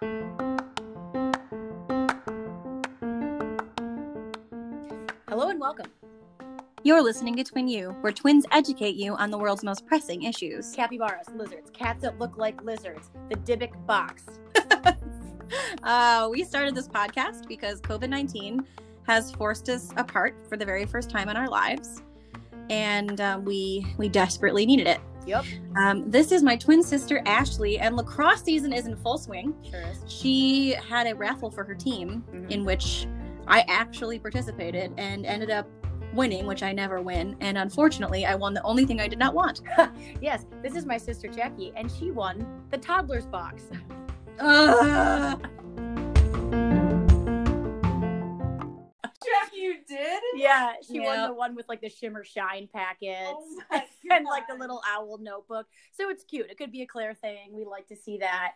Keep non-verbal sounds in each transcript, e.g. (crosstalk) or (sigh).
Hello and welcome. You're listening to Twin You, where twins educate you on the world's most pressing issues. Capybaras, lizards, cats that look like lizards, the Dybbuk box. (laughs) Uh, we started this podcast because COVID 19 has forced us apart for the very first time in our lives, and um, we we desperately needed it. Yep, Um, this is my twin sister Ashley, and lacrosse season is in full swing. sure is. She had a raffle for her team Mhm. in which I actually participated and ended up winning, which I never win. And unfortunately, I won the only thing I did not want. (laughs) Yes, this is my sister Jackie, and she won the toddler's box. Ugh. (laughs) did? Yeah, she Yeah. won the one with like the shimmer shine packets. Oh (laughs) and like the little owl notebook. So it's cute. It could be a Claire thing. We like to see that.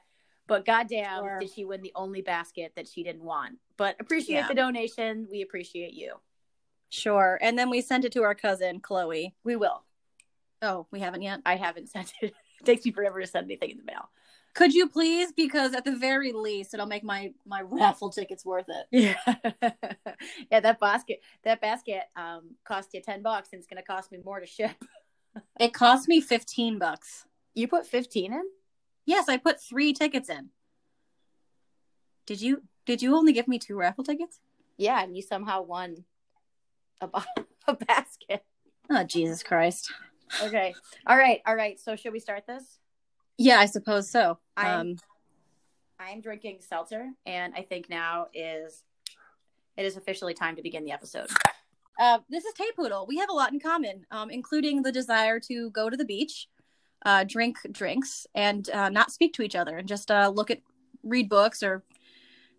But goddamn, Sure. did she win the only basket that she didn't want? But appreciate Yeah. the donation. We appreciate you. Sure. And then we sent it to our cousin, Chloe. We will. Oh, we haven't yet. I haven't (laughs) sent it. it takes me forever to send anything in the mail. Could you please? Because at the very least, it'll make my my (laughs) raffle tickets worth it. Yeah. (laughs) yeah, that basket that basket um cost you ten bucks and it's gonna cost me more to ship. (laughs) It cost me fifteen bucks. You put fifteen in? Yes, I put three tickets in. Did you? Did you only give me two raffle tickets? Yeah, and you somehow won a, a basket. Oh Jesus Christ! Okay. All right. All right. So should we start this? Yeah, I suppose so. I'm- Um, I'm drinking seltzer, and I think now is it is officially time to begin the episode. uh, this is Tay Poodle. We have a lot in common, um, including the desire to go to the beach, uh, drink drinks, and uh, not speak to each other, and just uh, look at, read books, or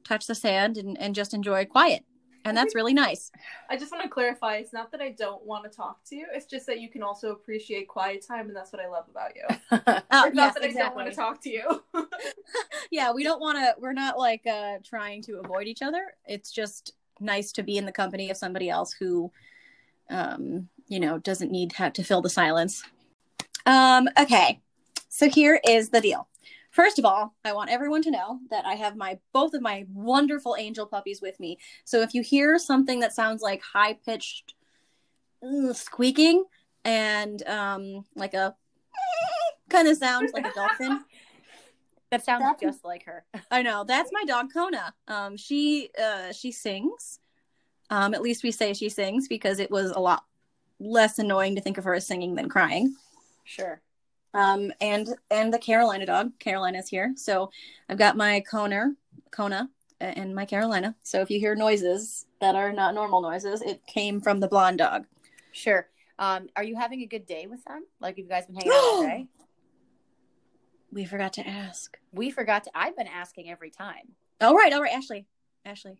touch the sand, and, and just enjoy quiet. And that's really nice. I just want to clarify it's not that I don't want to talk to you, it's just that you can also appreciate quiet time, and that's what I love about you. (laughs) Oh, It's yes, not that I don't want to talk to you. (laughs) (laughs) yeah we don't want to we're not like uh trying to avoid each other it's just nice to be in the company of somebody else who um you know doesn't need to have to fill the silence um okay so here is the deal first of all i want everyone to know that i have my both of my wonderful angel puppies with me so if you hear something that sounds like high pitched squeaking and um like a kind of sound like a dolphin (laughs) that sounds That's- just like her. (laughs) I know that's my dog Kona. Um, she uh, she sings. Um, at least we say she sings because it was a lot less annoying to think of her as singing than crying. Sure. Um, and and the Carolina dog, Carolina's here. So I've got my Kona, Kona, and my Carolina. So if you hear noises that are not normal noises, it came from the blonde dog. Sure. Um, are you having a good day with them? Like, have you guys been hanging out all day? (gasps) We forgot to ask. We forgot to. I've been asking every time. All right, all right, Ashley. Ashley,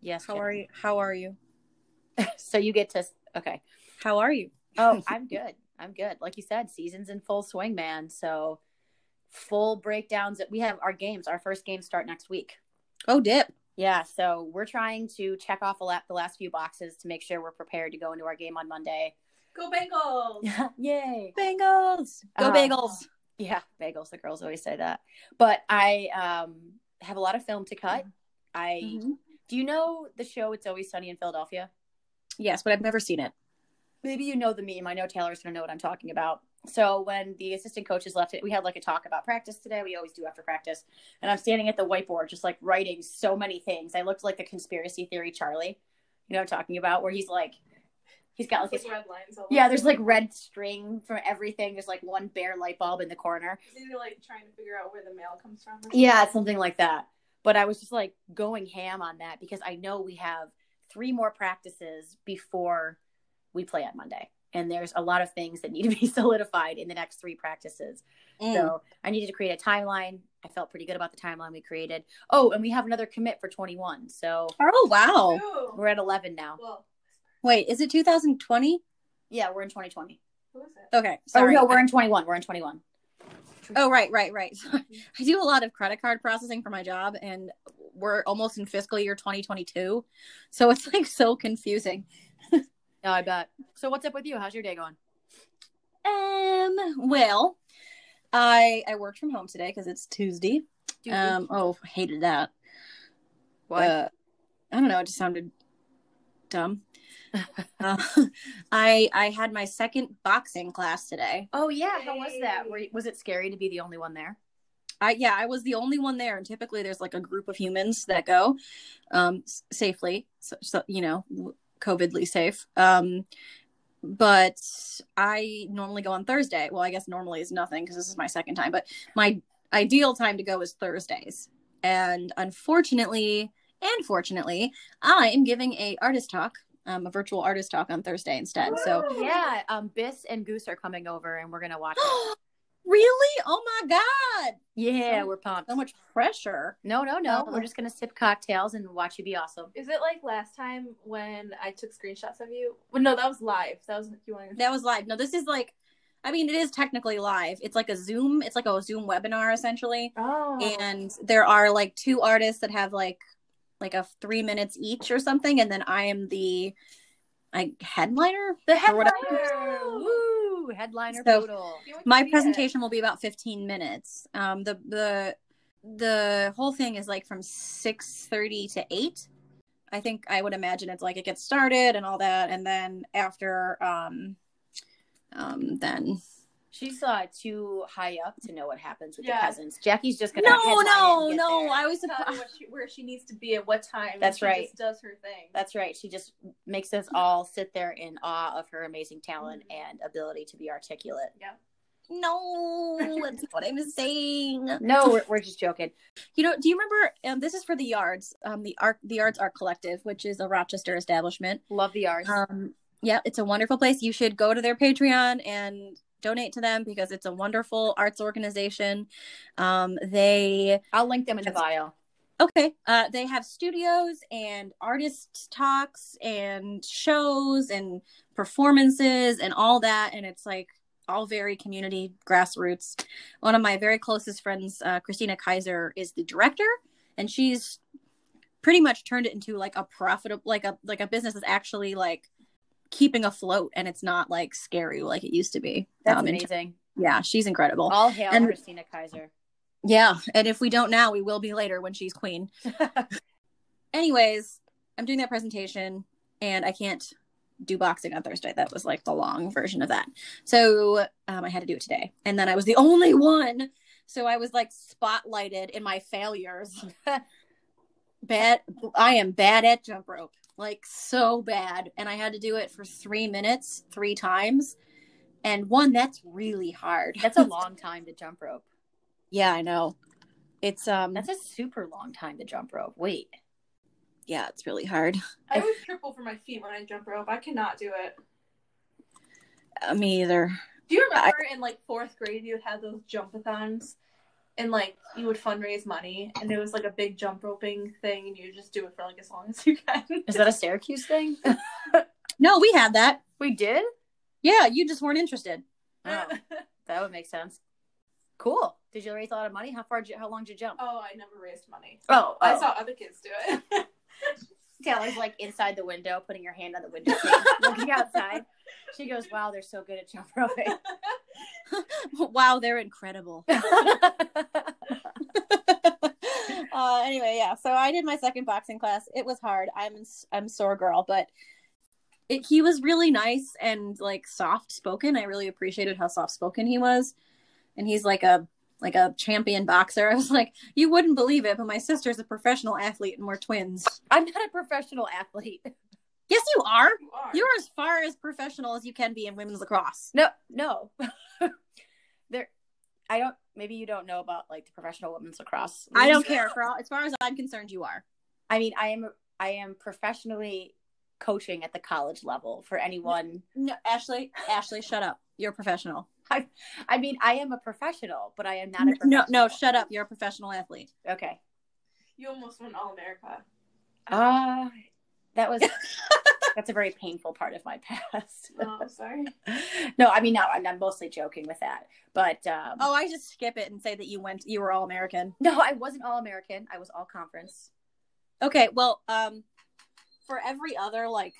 Yes. how Jen. are you? How are you? (laughs) So you get to. Okay. How are you? Oh, (laughs) I'm good. I'm good. Like you said, season's in full swing, man. So full breakdowns. We have our games. Our first games start next week. Oh, dip. Yeah, so we're trying to check off a la- the last few boxes to make sure we're prepared to go into our game on Monday. Go Bengals! (laughs) Yay! Bagels. Go Uh, bagels. Yeah, bagels. The girls always say that. But I um, have a lot of film to cut. I Mhm. do you know the show It's Always Sunny in Philadelphia? Yes, but I've never seen it. Maybe you know the meme. I know Taylor's gonna know what I'm talking about. So when the assistant coaches left it, we had like a talk about practice today. We always do after practice. And I'm standing at the whiteboard just like writing so many things. I looked like the conspiracy theory Charlie. You know what I'm talking about? Where he's like he's got like his red lines. all Yeah, over. there's like red string for everything. There's like one bare light bulb in the corner. Like trying to figure out where the mail comes from. or Yeah, something. something like that. But I was just like going ham on that because I know we have three more practices before we play on Monday. And there's a lot of things that need to be (laughs) solidified in the next three practices. Mm. So I needed to create a timeline. I felt pretty good about the timeline we created. Oh, and we have another commit for 21. So Oh wow! We're at 11 now. Well, Wait, is it 2020? Yeah, we're in 2020. who is it? Okay, Oh, no, we're in 21. We're in 21. oh right, right, right. (laughs) I do a lot of credit card processing for my job, and we're almost in fiscal year 2022, so it's like so confusing. (laughs) Oh, I bet. So what's up with you? How's your day going? Um, well, I I worked from home today because it's Tuesday, Dude, Um, oh, hated that. Why? Uh, I don't know. It just sounded dumb. (laughs) uh, I I had my second boxing class today. oh yeah, how was that? Were, you- was it scary to be the only one there? I yeah, I was the only one there, and typically there's like a group of humans that go um s- safely, so, so you know, COVIDly safe. Um, but I normally go on Thursday. Well, I guess normally is nothing because this is my second time, but my ideal time to go is Thursdays. And unfortunately, and fortunately, I am giving a artist talk, um, a virtual artist talk on Thursday instead. So Yeah, um, Biss and Goose are coming over, and we're gonna watch (gasps) it. Really, oh my god, Yeah, So- we're pumped. so much pressure. No, no, no. Oh. We're um, just gonna sip cocktails and watch you be awesome. Is it like last time when I took screenshots of you? Well, no, that was live. That was you wanted. That was live. No, this is like, I mean, it is technically live. It's like a Zoom. It's like a Zoom webinar essentially, Oh. and there are like two artists that have like like a three minutes each or something, and then I am the like headliner. The Or whatever. headliner, woo, headliner So- poodle. My to see it. presentation will be about fifteen minutes. Um, the the the whole thing is like from six thirty to eight. I think I would imagine it's like it gets started and all that, and then after um um then She's uh, too high up to know what happens with Yeah. the cousins. Jackie's just gonna no no no there. I was Tell her what she, (laughs) where she needs to be at what time. That's she right. Just does her thing. That's right. She just makes us all sit there in awe of her amazing talent Mm-hmm. and ability to be articulate. Yeah. No, that's what I'm saying. (laughs) No, we're, we're just joking. You know, do you remember? Um, this is for the Yards, um, the art, the Yards Art Collective, which is a Rochester establishment. Love the arts. Um, yeah, it's a wonderful place. You should go to their Patreon and donate to them because it's a wonderful arts organization. Um, they I'll link them in the bio. okay, uh, they have studios and artist talks and shows and performances and all that, and it's like all very community grassroots. One of my very closest friends, uh, Christina Kaiser, is the director, and she's pretty much turned it into like a profitable, like a like a business that's actually like keeping afloat, and it's not like scary like it used to be. That's Um, amazing. yeah, she's incredible. All hail And- Christina Kaiser. Yeah, and if we don't now, we will be later when she's queen. (laughs) Anyways, I'm doing that presentation, and I can't do boxing on Thursday. That was like the long version of that. So um, I had to do it today, and then I was the only one. So I was like spotlighted in my failures. (laughs) bad. I am bad at jump rope, like so bad, and I had to do it for three minutes, three times. And one, that's really hard. That's a (laughs) long time to jump rope. yeah, I know. It's um, That's a super long time to jump rope. Wait. yeah, it's really hard. I always triple for my feet when I jump rope. I cannot do it. Uh, me either. Do you remember in like fourth grade you would have those jumpathons? And like you would fundraise money and it was like a big jump roping thing and you just do it for like as long as you can. Is that a Syracuse thing? (laughs) No, we had that. we did? Yeah, you just weren't interested. Oh, that would make sense. Cool. Did you raise a lot of money? How far? Did you, how long did you jump? oh, I never raised money. Oh, I oh. saw other kids do it. (laughs) Taylor's like inside the window, putting your hand on the window (laughs) looking outside. She goes, "Wow, they're so good at jump roping." (laughs) (laughs) wow, they're incredible. (laughs) uh, anyway, yeah. So I did my second boxing class. It was hard. I'm I'm sore girl, but it, he was really nice and like soft spoken. I really appreciated how soft spoken he was, and he's like a like a champion boxer. I was like, you wouldn't believe it, but my sister's a professional athlete and we're twins. I'm not a professional athlete. Yes, you are. you are. You're as far as professional as you can be in women's lacrosse. No, no. (laughs) there, I don't. Maybe you don't know about like the professional women's lacrosse. I don't care. For all, as far as I'm concerned, you are. I mean, I am. I am professionally coaching at the college level for anyone. No, Ashley, Ashley, shut up. You're a professional. I I mean, I am a professional, but I am not a No, professional. no, shut up. You're a professional athlete. Okay. You almost won All America. Uh that was (laughs) that's a very painful part of my past. Oh, sorry. (laughs) no, I mean, no, I'm, I'm mostly joking with that. But um, Oh, I just skip it and say that you went. You were all American. no, I wasn't all American. I was all conference. Okay, well, um, for every other like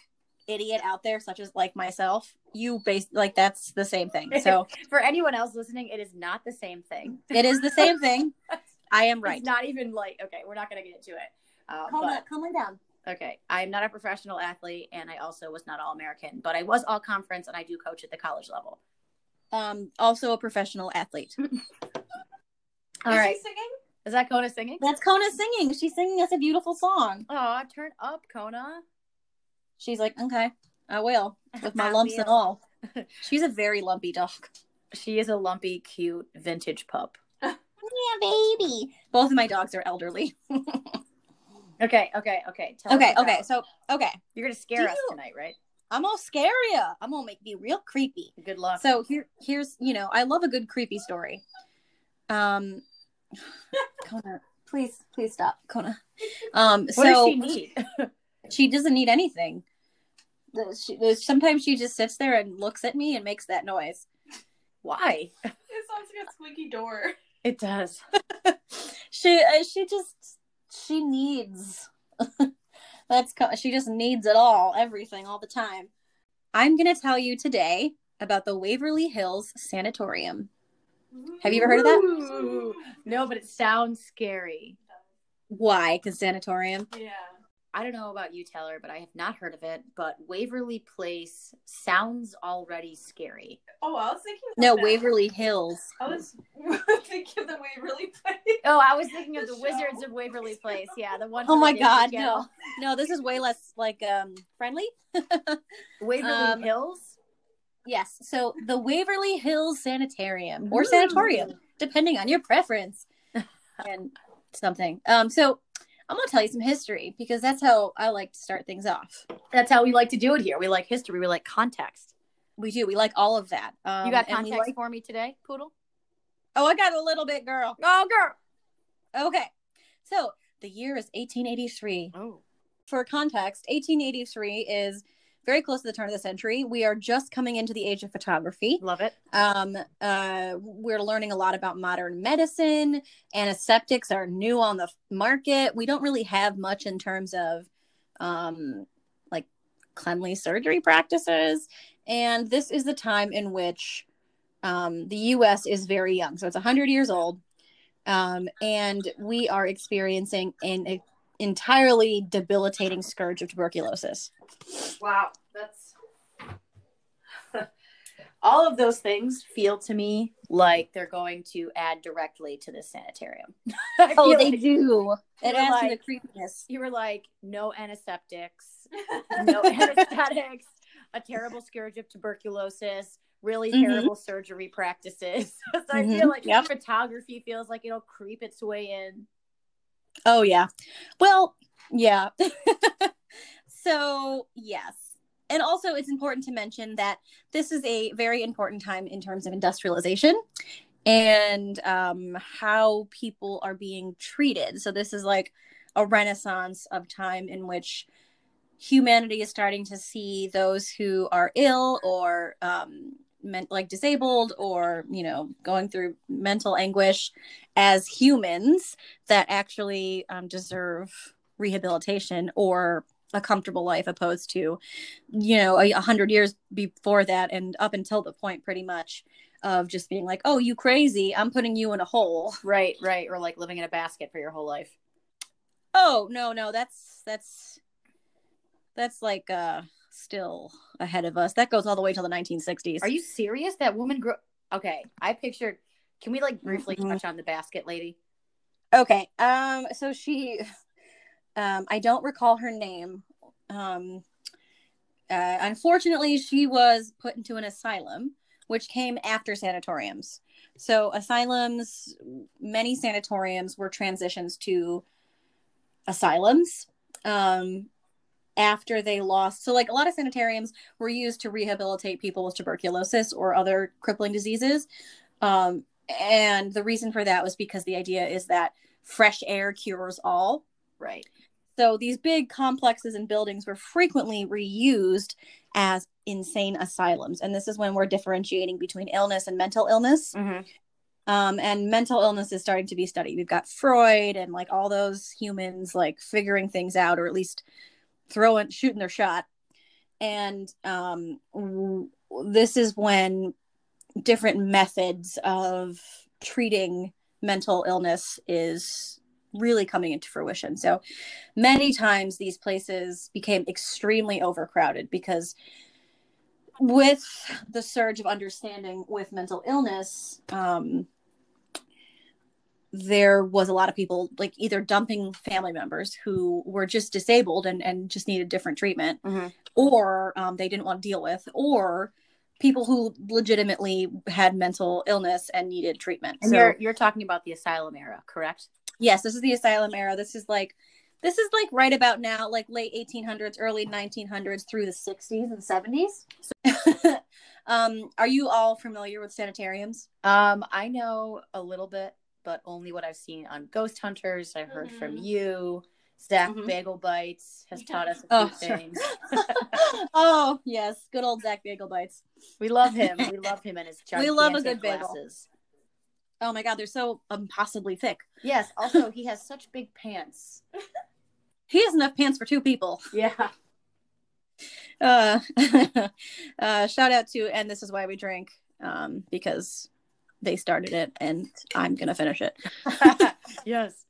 idiot out there, such as like myself, you base like that's the same thing. So (laughs) For anyone else listening, it is not the same thing. it is the same thing. I am right. It's not even like okay, we're not gonna get into it. Uh, calm, but- calm down. Okay, I'm not a professional athlete, and I also was not all American, but I was all conference, and I do coach at the college level. Um, also a professional athlete. (laughs) All Is right, she singing? is that Kona singing? That's Kona singing. She's singing us a beautiful song. Oh, turn up, Kona. She's like, okay, I will with my (laughs) lumps and all. (laughs) She's a very lumpy dog. She is a lumpy, cute vintage pup. Yeah, baby. Both of my dogs are elderly. Okay, okay, okay. Tell okay, about- okay. So, okay, You're gonna scare Do us you- tonight, right? I'm gonna scare you. I'm gonna make you real creepy. Good luck. So here, here's you know, I love a good creepy story. Um, (sighs) Kona, please, please stop, Kona. Um, what so does she need? (laughs) she doesn't need anything. The- she- Sometimes she just sits there and looks at me and makes that noise. Why? It sounds like a squeaky door. It does. (laughs) She uh, she just she needs. (laughs) That's she just needs it all, everything, all the time. I'm gonna tell you today about the Waverly Hills Sanatorium. Have you ever heard of that? No, but it sounds scary. Why? Because sanatorium. Yeah. I don't know about you, Taylor, but I have not heard of it. But Waverly Place sounds already scary. Oh, I was thinking. No, that. Waverly (laughs) Hills. I was (laughs) thinking of the Waverly Place. Oh, I was thinking of The the Wizards of Waverly Place. Yeah, the one. Oh from my God, no, no, this is way less like um friendly. (laughs) Waverly Um, Hills. Yes, so the Waverly Hills Sanitarium or Ooh. sanatorium, depending on your preference and something. Um, so I'm gonna tell you some history because that's how I like to start things off. That's how we like to do it here. We like history. We like context. We do. We like all of that. Um, you got context like- for me today, Poodle? oh, I got a little bit, girl. Oh, girl. Okay, so the year is 1883. Oh. For context, 1883 is very close to the turn of the century. We are just coming into the age of photography. Love it. Um, uh, we're learning a lot about modern medicine. Antiseptics are new on the market. We don't really have much in terms of um, like cleanly surgery practices. And this is the time in which um, the US is very young. So it's 100 years old. Um, and we are experiencing an entirely debilitating scourge of tuberculosis. Wow. That's. (laughs) All of those things feel to me like they're going to add directly to this sanitarium. (laughs) Oh, they like do. It adds to the creepiness. You were like, no antiseptics, (laughs) no anesthetics, a terrible scourge of tuberculosis, really Mhm. terrible surgery practices. so I Mhm. feel like Yep. photography feels like it'll creep its way in. Oh yeah. Well, yeah. (laughs) so, yes. And also it's important to mention that this is a very important time in terms of industrialization and um, how people are being treated. So this is like a renaissance of time in which humanity is starting to see those who are ill or um, meant like disabled or you know going through mental anguish as humans that actually um, deserve rehabilitation or a comfortable life opposed to you know a, a hundred years before that and up until the point pretty much of just being like oh you crazy i'm putting you in a hole (laughs) Right, right. Or like living in a basket for your whole life. oh no no that's that's that's like uh still ahead of us that goes all the way till the 1960s Are you serious? That woman grew. Okay, I pictured. Can we like briefly Mhm. touch on the basket lady? Okay. Um. So she, um, I don't recall her name. Um. Uh, unfortunately, she was put into an asylum, which came after sanatoriums. So asylums, many sanatoriums were transitions to asylums. Um, after they lost, so like a lot of sanitariums were used to rehabilitate people with tuberculosis or other crippling diseases. Um, and the reason for that was because the idea is that fresh air cures all. Right. So these big complexes and buildings were frequently reused as insane asylums. And this is when we're differentiating between illness and mental illness. Mm-hmm. Um, and mental illness is starting to be studied. We've got Freud and like all those humans like figuring things out or at least throwing, shooting their shot. And um, this is when different methods of treating mental illness is really coming into fruition. So many times these places became extremely overcrowded because with the surge of understanding with mental illness, um, there was a lot of people like either dumping family members who were just disabled and, and just needed different treatment, Mhm. or um, they didn't want to deal with, or people who legitimately had mental illness and needed treatment. And so, you're you're talking about the asylum era, correct? yes, this is the asylum era. This is like this is like right about now, like late 1800s, early 1900s through the 60s and 70s. (laughs) um, are you all familiar with sanitariums? Um, I know a little bit, but only what I've seen on Ghost Hunters. I heard from Mhm. you. Zach Mhm. Bagel Bites has Yeah. taught us a few Oh, sure. things. (laughs) oh yes, good old Zach Bagel Bites. We love him. We (laughs) love him and his We love a gigantic good bagel. Oh my god, they're so impossibly thick. Yes. Also, he has such big pants. (laughs) He has enough pants for two people. Yeah. Uh, uh, shout out to and this is why we drink um, because they started it and I'm gonna finish it. (laughs) yes.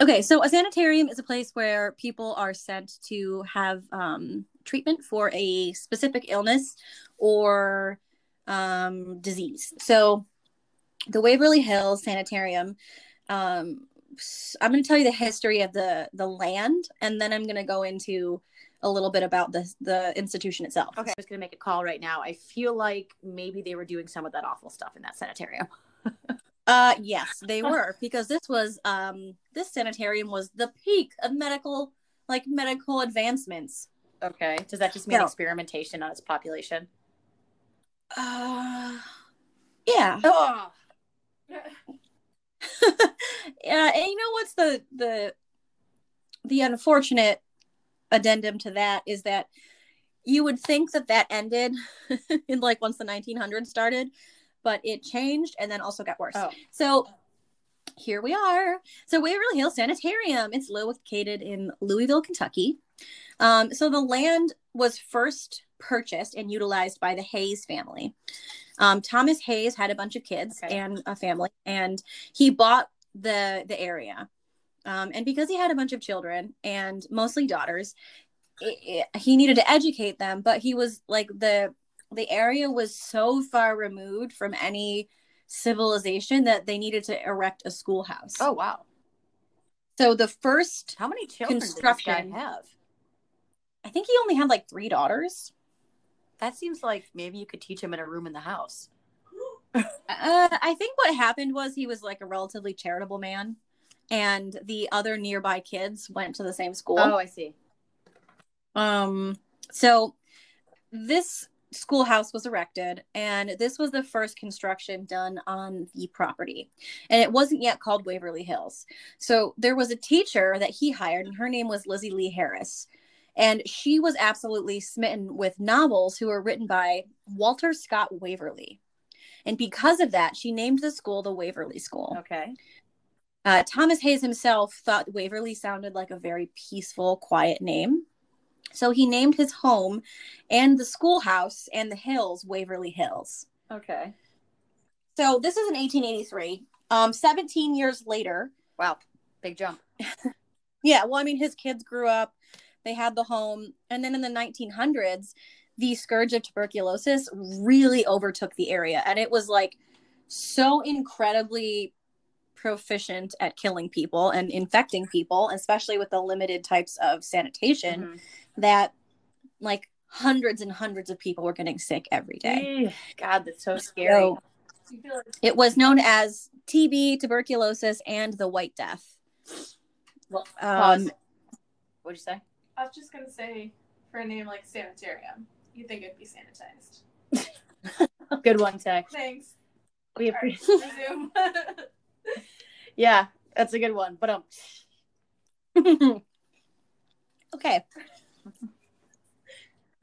Okay, so a sanitarium is a place where people are sent to have um, treatment for a specific illness or um, disease. So, the Waverly Hills Sanitarium. Um, I'm going to tell you the history of the the land, and then I'm going to go into a little bit about the the institution itself. Okay. I'm just gonna make a call right now. I feel like maybe they were doing some of that awful stuff in that sanitarium. (laughs) Uh, yes, they were because this was um this sanitarium was the peak of medical like medical advancements. Okay. Does that just mean No. experimentation on its population? Uh, yeah. Oh. yeah, (laughs) and you know what's the the the unfortunate addendum to that is that you would think that that ended (laughs) in like once the 1900s started, but it changed and then also got worse. Oh. So here we are. So Waverly Hills Sanitarium. It's located in Louisville, Kentucky. Um, so the land was first purchased and utilized by the Hays family. Um, Thomas Hays had a bunch of kids Okay. and a family, and he bought the the area. Um, and because he had a bunch of children and mostly daughters, it, it- he needed to educate them. But he was like the the area was so far removed from any civilization that they needed to erect a schoolhouse. Oh wow. So the first, How many children did this guy Construction. have? I think he only had like three daughters. That seems like maybe you could teach him in a room in the house. (gasps) Uh, I think what happened was he was like a relatively charitable man, and the other nearby kids went to the same school. Oh, I see. Um, so this schoolhouse was erected, and this was the first construction done on the property. And it wasn't yet called Waverly Hills. So there was a teacher that he hired, and her name was Lizzie Lee Harris. And she was absolutely smitten with novels who were written by Walter Scott Waverly. And because of that, she named the school the Waverly School. Okay. Uh, Thomas Hays himself thought Waverly sounded like a very peaceful, quiet name. So he named his home and the schoolhouse and the hills Waverly Hills. Okay. So this is in 1883. Um, 17 years later, Wow. Big jump. (laughs) yeah, well, I mean, his kids grew up, they had the home. And then in the 1900s, the scourge of tuberculosis really overtook the area. And it was like so incredibly proficient at killing people and infecting people, especially with the limited types of sanitation, Mhm. that like hundreds and hundreds of people were getting sick every day. God, that's so scary. So You feel like it was known as TB, tuberculosis, and the White Death. Well, Um. What'd you say? I was just gonna say, for a name like sanitarium, you think it'd be sanitized. (laughs) Good one, Tech. Thanks. We appreciate. resume. (laughs) Yeah, that's a good one. But um, (laughs) okay.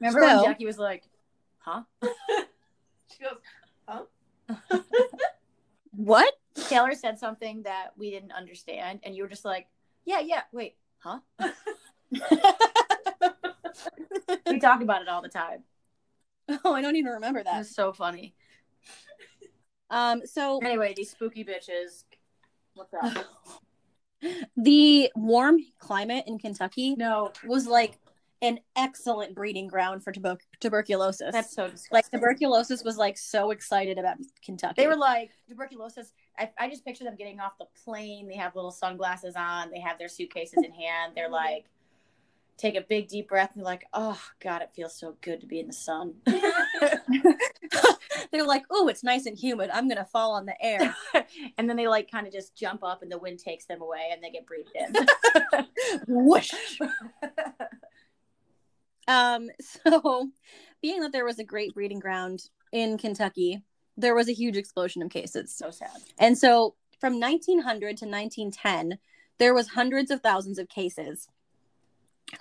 remember So- when Jackie was like, "Huh?" (laughs) she goes, "Huh." (laughs) What? Taylor said something that we didn't understand, and you were just like, "Yeah, yeah, wait, huh?" we talk about it all the time. Oh, I don't even remember It that. was so funny. Um, so Anyway, these spooky bitches What's? (laughs) The warm climate in Kentucky No, was like an excellent breeding ground for tuber- tuberculosis. that's so disgusting. like tuberculosis was like so excited about Kentucky. They were like tuberculosis. I, I just picture them getting off the plane. They have little sunglasses on. They have their suitcases in hand. They're like, take a big deep breath and they're like, oh God, it feels so good to be in the sun. (laughs) (laughs) They're like, oh, it's nice and humid. I'm gonna fall on the air. (laughs) and then they like kind of just jump up and the wind takes them away and they get breathed in. Whoosh. Um, so being that there was a great breeding ground in Kentucky, there was a huge explosion of cases. so sad. And so from 1900 to 1910, there was hundreds of thousands of cases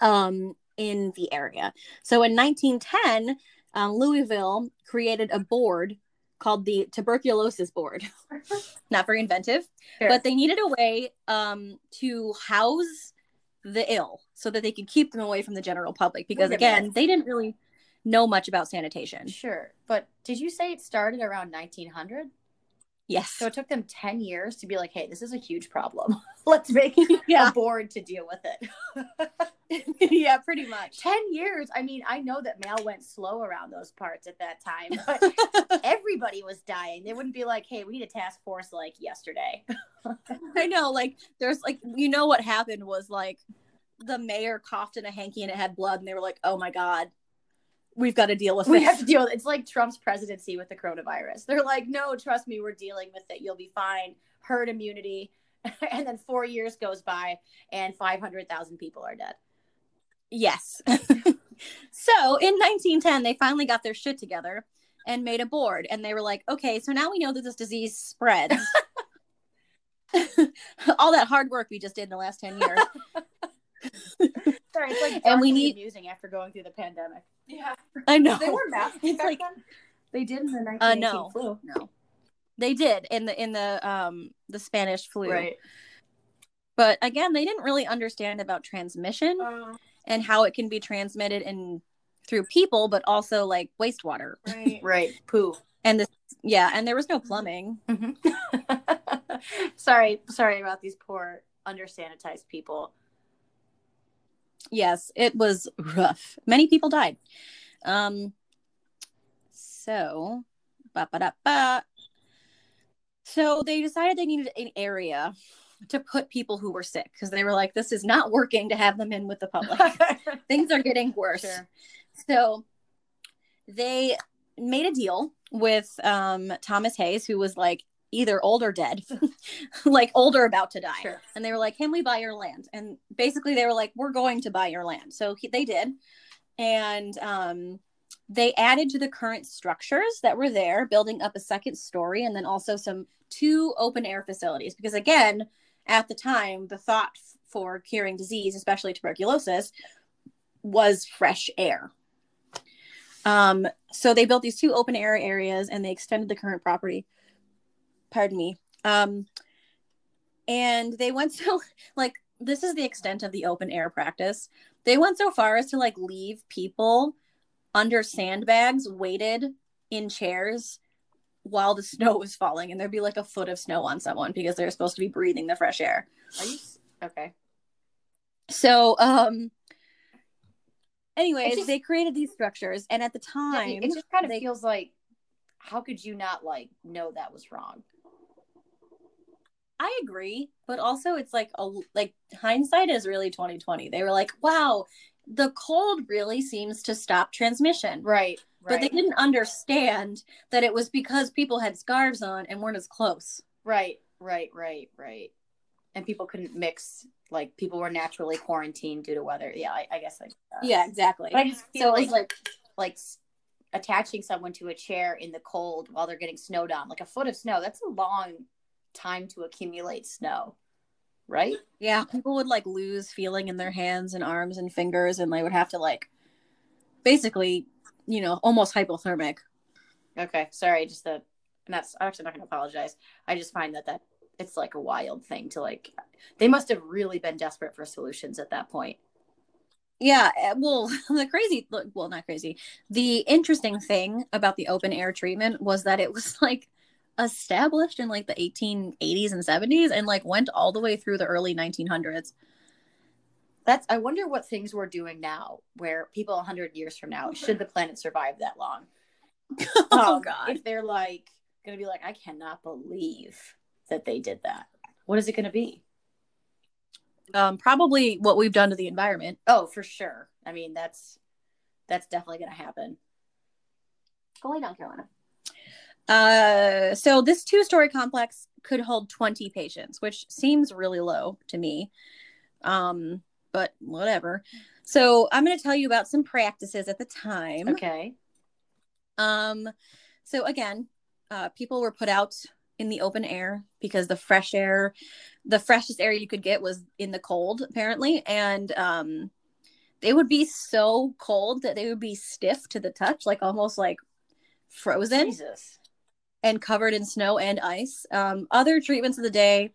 um, in the area. So in 1910, um, Louisville created a board called the Tuberculosis Board. (laughs) Not very inventive, Sure. but they needed a way um, to house the ill so that they could keep them away from the general public because again they didn't really know much about sanitation Sure. But did you say it started around 1900? Yes So it took them 10 years to be like, hey, this is a huge problem. (laughs) Let's make (laughs) yeah a board to deal with it. (laughs) yeah pretty much 10 years. I mean, I know that mail went slow around those parts at that time, but everybody was dying. They wouldn't be like, hey, we need a task force like yesterday. i know like there's like you know what happened was like the mayor coughed in a hanky and it had blood and they were like oh my god we've got to deal with it. We this have to deal with It's like Trump's presidency with the coronavirus. They're like, no, trust me, we're dealing with it. You'll be fine. Herd immunity. (laughs) and then four years goes by and 500,000 people are dead. Yes. (laughs) so in 1910, they finally got their shit together and made a board. And they were like, okay, so now we know that this disease spreads. (laughs) All that hard work we just did in the last 10 years. (laughs) Sorry, it's like And we darkly need- amusing after going through the pandemic. Yeah. I know. They were masks It's back like- then. They did in the 1918 Uh, no. flu. No. They did in the in the um the Spanish flu. Right. But again, they didn't really understand about transmission Uh, and how it can be transmitted in through people, but also like wastewater. right. Right. Poo. And this yeah, and there was no plumbing. (laughs) sorry, sorry about these poor undersanitized people. Yes it was rough. Many people died. Um so ba ba da ba so they decided they needed an area to put people who were sick because they were like this is not working to have them in with the public. (laughs) Things are getting worse. Sure. so they made a deal with um thomas hays who was like either old or dead (laughs) like old or about to die Sure. and they were like, "Can we buy your land?" And basically, they were like, "We're going to buy your land." So he, they did, and um, they added to the current structures that were there, building up a second story, and then also some two open air facilities. Because again, at the time, the thought f- for curing disease, especially tuberculosis, was fresh air. Um, so they built these two open air areas, and they extended the current property. Pardon me. Um, and they went so (laughs) like this is the extent of the open air practice they went so far as to like leave people under sandbags weighted in chairs while the (laughs) snow was falling and there'd be like a foot of snow on someone because they're supposed to be breathing the fresh air Are you okay? so um anyways just- they created these structures and at the time it just kind of they- feels like, how could you not like know that was wrong? I agree, but also it's like a like hindsight is really 2020. They were like, "Wow, the cold really seems to stop transmission." Right. But they didn't understand that it was because people had scarves on and weren't as close. Right, right, right, right. And people couldn't mix. Like people were naturally quarantined due to weather. Yeah, I, I guess. I, uh, Yeah, exactly. But I just feel so it like was like like attaching someone to a chair in the cold while they're getting snowed on, like a foot of snow. That's a long time to accumulate snow, right? yeah, people would like lose feeling in their hands and arms and fingers and they would have to like basically, you know, almost hypothermic. Okay, sorry. Just that. And that's. I'm actually not going to apologize. I just find that that it's like a wild thing to like. They must have really been desperate for solutions at that point. Yeah, uh, well, (laughs) the crazy, well, not crazy. The interesting thing about the open air treatment was that it was like established in like the 1880s and 70s and like went all the way through the early 1900s. That's I wonder what things we're doing now where people 100 years from now should the planet survive that long. (laughs) oh Um, god. If they're like going to be like I cannot believe that they did that. What is it going to be? Um probably what we've done to the environment. Oh, for sure. I mean, that's that's definitely going to happen. Go lay down, Carolina. Uh so this two-story complex could hold 20 patients, which seems really low to me. Um but whatever. So I'm going to tell you about some practices at the time. Okay. Um, so again, uh, people were put out in the open air because the fresh air, the freshest air you could get was in the cold, apparently, and um, they would be so cold that they would be stiff to the touch, like almost like frozen Jesus. And covered in snow and ice. Um, other treatments of the day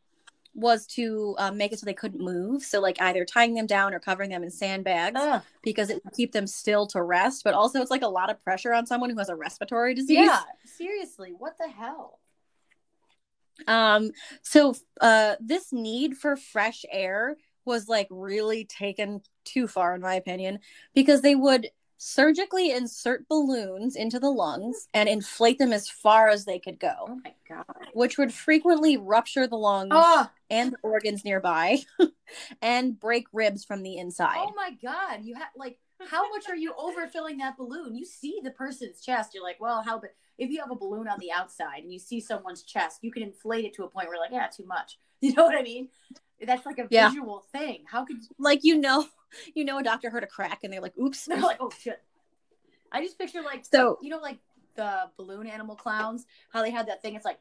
was to um, make it so they couldn't move. So, like either tying them down or covering them in sandbags Ugh. because it would keep them still to rest. But also, it's like a lot of pressure on someone who has a respiratory disease. Yeah. Seriously, what the hell? Um. So, uh, this need for fresh air was like really taken too far, in my opinion, because they would surgically insert balloons into the lungs and inflate them as far as they could go, Oh my god. which would frequently rupture the lungs Oh, and the organs nearby (laughs) and break ribs from the inside. oh my god. You have like how much are you overfilling that balloon? You see the person's chest. You're like, well, how but if you have a balloon on the outside and you see someone's chest, you can inflate it to a point where like, yeah, too much. (laughs) You know what I mean? That's like a Yeah. visual thing. How could like you know, (laughs) you know, a doctor heard a crack and they're like, "Oops." they're like, oh shit. I just picture like So- you know like the balloon animal clowns, how they had that thing. It's like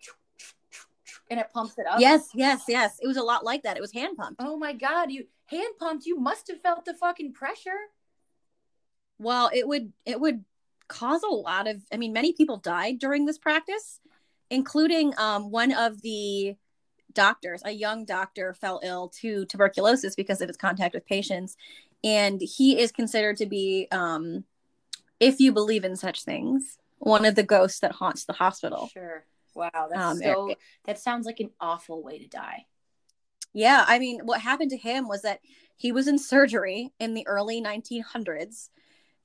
and it pumps it up. Yes, yes, yes. It was a lot like that. It was hand pumped. Oh my god, you hand pumped. You must have felt the fucking pressure. Well, it would it would cause a lot of. I mean, many people died during this practice, including um, one of the doctors. A young doctor fell ill to tuberculosis because of his contact with patients, and he is considered to be, um, if you believe in such things, one of the ghosts that haunts the hospital. Sure. Wow, that's Um, so. That sounds like an awful way to die. Yeah, I mean, what happened to him was that he was in surgery in the early 1900s,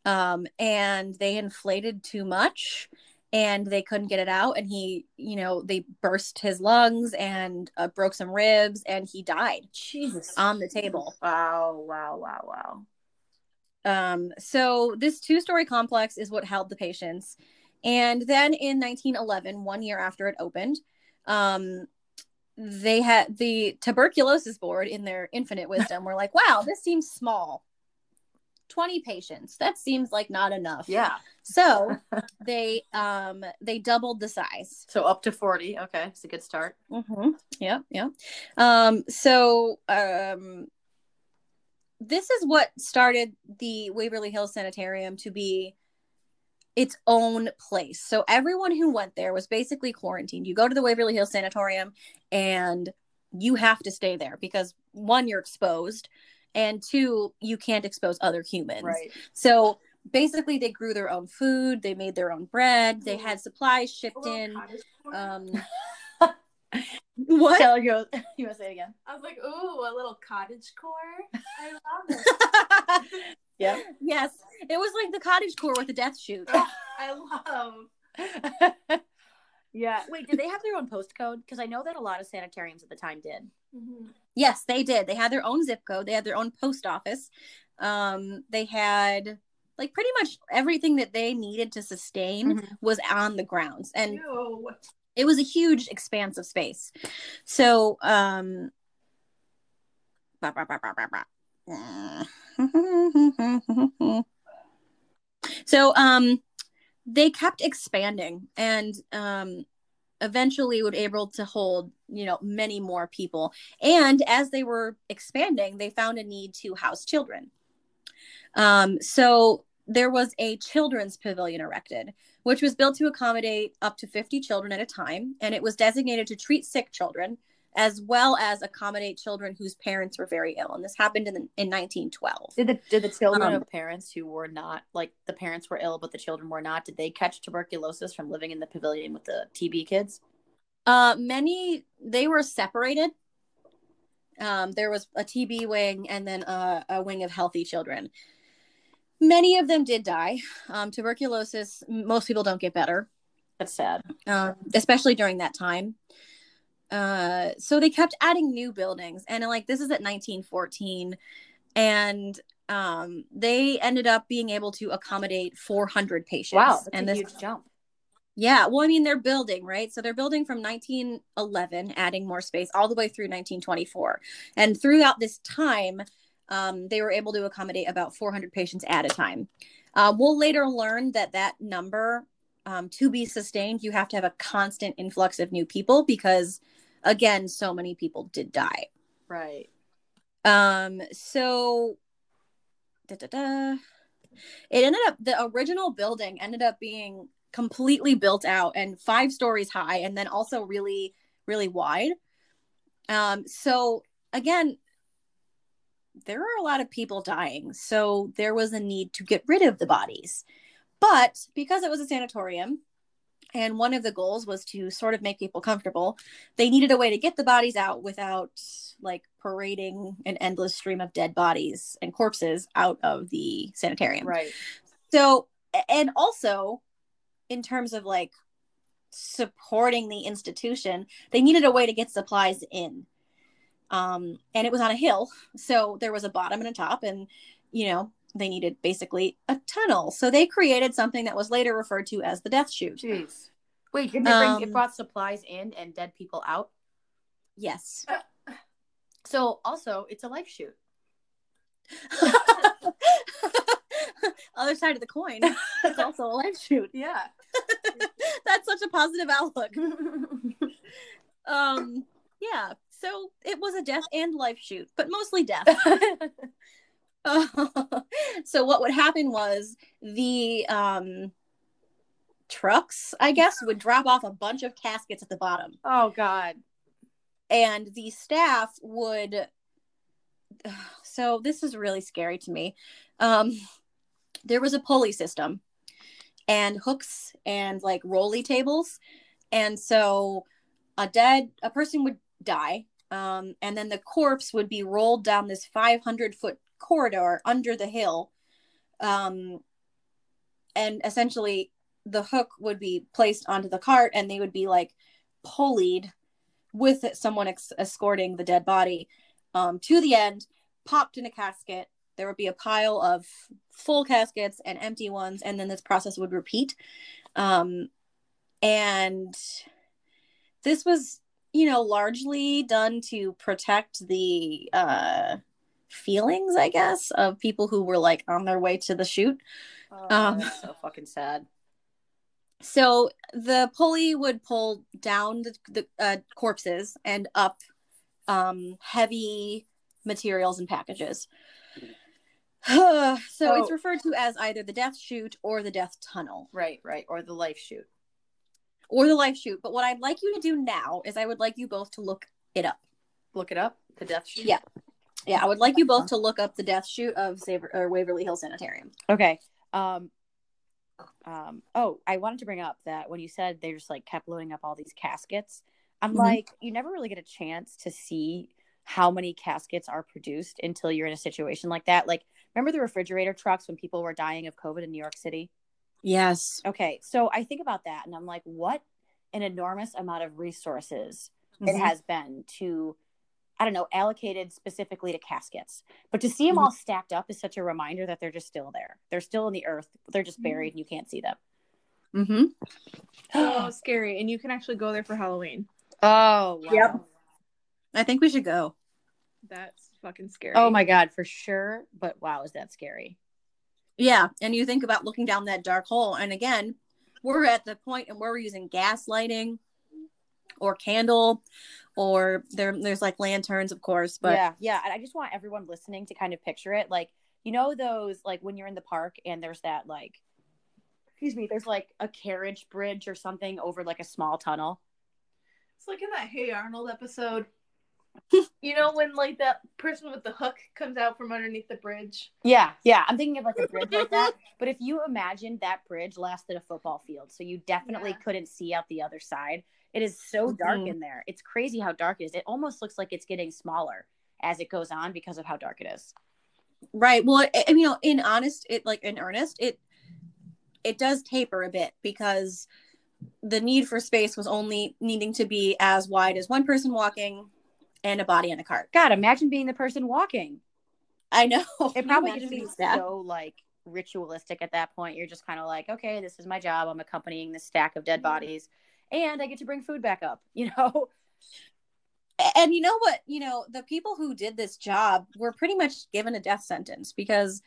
um, and they inflated too much, and they couldn't get it out, and he, you know, they burst his lungs and uh, broke some ribs, and he died Jesus. on the table. Wow! Wow! Wow! Wow! Um, so this two-story complex is what held the patients, and then in 1911, one year after it opened, um, they had the tuberculosis board in their infinite wisdom were like, wow, this seems small. 20 patients. That seems like not enough. Yeah. So (laughs) they um they doubled the size. So up to forty. Okay, it's a good start. Mm-hmm. Yeah, yeah. Um, so um this is what started the Waverly Hills Sanitarium to be its own place. So everyone who went there was basically quarantined. You go to the Waverly Hills Sanatorium and you have to stay there because one, you're exposed, and two, you can't expose other humans. Right. So basically, they grew their own food, they made their own bread, they had supplies shipped in. Um, (laughs) what? Taylor goes. You (laughs) want to say it again? I was like, ooh, a little cottage core. I love it. (laughs) yeah. yes, it was like the cottage core with the death shoot. I love. yeah. Wait, did they have their own postcode? Because I know that a lot of sanitariums at the time did. Mhm. Yes, they did. They had their own zip code. They had their own post office. Um, they had like pretty much everything that they needed to sustain Mhm. was on the grounds, and Ew. it was a huge expanse of space. So, um, bah, bah, bah. so, um, they kept expanding and, um, eventually would able to hold, you know, many more people. And as they were expanding, they found a need to house children. Um, so there was a children's pavilion erected which was built to accommodate up to 50 children at a time. And it was designated to treat sick children as well as accommodate children whose parents were very ill. And this happened in, in 1912. Did the did the children Um, of parents who were not like the parents were ill but the children were not? Did they catch tuberculosis from living in the pavilion with the TB kids? Uh, many they were separated. Um, there was a TB wing and then a, a wing of healthy children. Many of them did die. Um, tuberculosis, most people don't get better, That's sad. um, especially during that time. Uh, so they kept adding new buildings, and like this is at 1914, and um, they ended up being able to accommodate 400 patients. Wow, that's and a this huge jump. yeah, well, I mean, they're building, right? So they're building from 1911, adding more space all the way through 1924. And throughout this time, um, they were able to accommodate about 400 patients at a time. Uh, we'll later learn that that number, um, to be sustained, you have to have a constant influx of new people because, again, so many people did die. Right. Um, so da, da, da. it ended up the original building ended up being completely built out and five stories high and then also really, really wide. Um, so again, there are a lot of people dying, so there was a need to get rid of the bodies. But because it was a sanatorium, and one of the goals was to sort of make people comfortable, they needed a way to get the bodies out without like parading an endless stream of dead bodies and corpses out of the sanitarium. Right. So, and also in terms of like supporting the institution, they needed a way to get supplies in. Um, and it was on a hill. So there was a bottom and a top, and, you know, they needed basically a tunnel. So they created something that was later referred to as the death chute. Jeez. Wait, bring Um, it brought supplies in and dead people out? Yes. So also it's a life chute. (laughs) Other side of the coin. It's also a life chute. (laughs) Yeah. (laughs) That's such a positive outlook. Um, yeah. So it was a death and life chute, but mostly death. (laughs) so what would happen was the um trucks, I guess, would drop off a bunch of caskets at the bottom. oh God. and the staff would (sighs) so this is really scary to me um there was a pulley system and hooks and like rolly tables and so a dead a person would die um and then the corpse would be rolled down this 500 foot corridor under the hill um and essentially the hook would be placed onto the cart and they would be like pulleyed with someone ex- escorting the dead body um, to the end, popped in a casket. There would be a pile of full caskets and empty ones, and then this process would repeat. Um, and this was, you know, largely done to protect the uh, feelings, I guess, of people who were like on their way to the chute. Oh, Um, so fucking sad. So the pulley would pull down the, the uh, corpses and up um, heavy materials and packages. (sighs) so it's Oh. referred to as either the death chute or the death tunnel Right, right. Or the life chute. or the life chute. But what I'd like you to do now is I would like you both to look it up. Look it up. The death chute. Yeah. Yeah, I would like you both to look up the death chute of Saver- or Waverly Hill Sanitarium. Okay. Um um oh, I wanted to bring up that when you said they just like kept loading up all these caskets, I'm Mhm. like, you never really get a chance to see how many caskets are produced until you're in a situation like that. Like, remember the refrigerator trucks when people were dying of COVID in New York City? Yes. Okay, so I think about that and I'm like, what an enormous amount of resources it Mhm. has been to I don't know, allocated specifically to caskets. But to see them Mhm. all stacked up is such a reminder that they're just still there. They're still in the earth. They're just buried and you can't see them. Mm-hmm. So scary, and you can actually go there for Halloween. Oh, wow. Yep. I think we should go. That's fucking scary. Oh my god, for sure. But wow, is that scary? Yeah, and you think about looking down that dark hole, and again, we're at the point and where we're using gas lighting or candle, or there there's like lanterns, of course. But yeah, yeah. And I just want everyone listening to kind of picture it. Like, you know, those like when you're in the park and there's that like excuse me, there's like a carriage bridge or something over like a small tunnel. It's like in that Hey Arnold episode. (laughs) you know when like that person with the hook comes out from underneath the bridge. Yeah, yeah. I'm thinking of like a bridge like that. (laughs) But if you imagine that bridge lasted a football field, so you definitely Yeah. couldn't see out the other side. It is so dark Mhm. in there. It's crazy how dark it is. It almost looks like it's getting smaller as it goes on because of how dark it is. Right. Well, I, you know, in honest, it like in earnest, it it does taper a bit because the need for space was only needing to be as wide as one person walking and a body in a cart. God, imagine being the person walking. I know. (laughs) It probably just be so like ritualistic at that point. You're just kind of like, okay, this is my job. I'm accompanying the stack of dead bodies, and I get to bring food back up. (laughs) You know? and you know what you know the people who did this job were pretty much given a death sentence because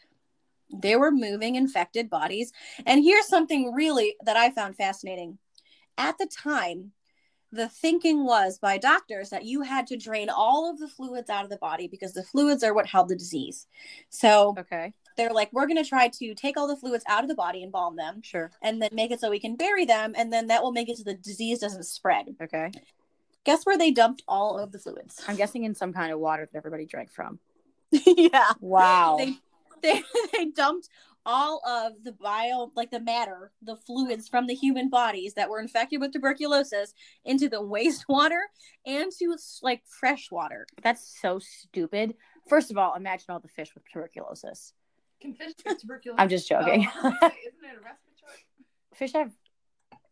they were moving infected bodies and here's something really that i found fascinating at the time the thinking was by doctors that you had to drain all of the fluids out of the body because the fluids are what held the disease so Okay, they're like we're going to try to take all the fluids out of the body embalm them sure. and then make it so we can bury them and then that will make it so the disease doesn't spread Okay, guess where they dumped all of the fluids I'm guessing in some kind of water that everybody drank from. (laughs) yeah Wow. they, they (laughs) they dumped all of the bio like the matter the fluids from the human bodies that were infected with tuberculosis into the wastewater and to like fresh water That's so stupid. First of all, imagine all the fish with tuberculosis. Can fish get tuberculosis? I'm just oh, joking. Oh, (laughs) I was gonna say, isn't it a respiratory? Fish have,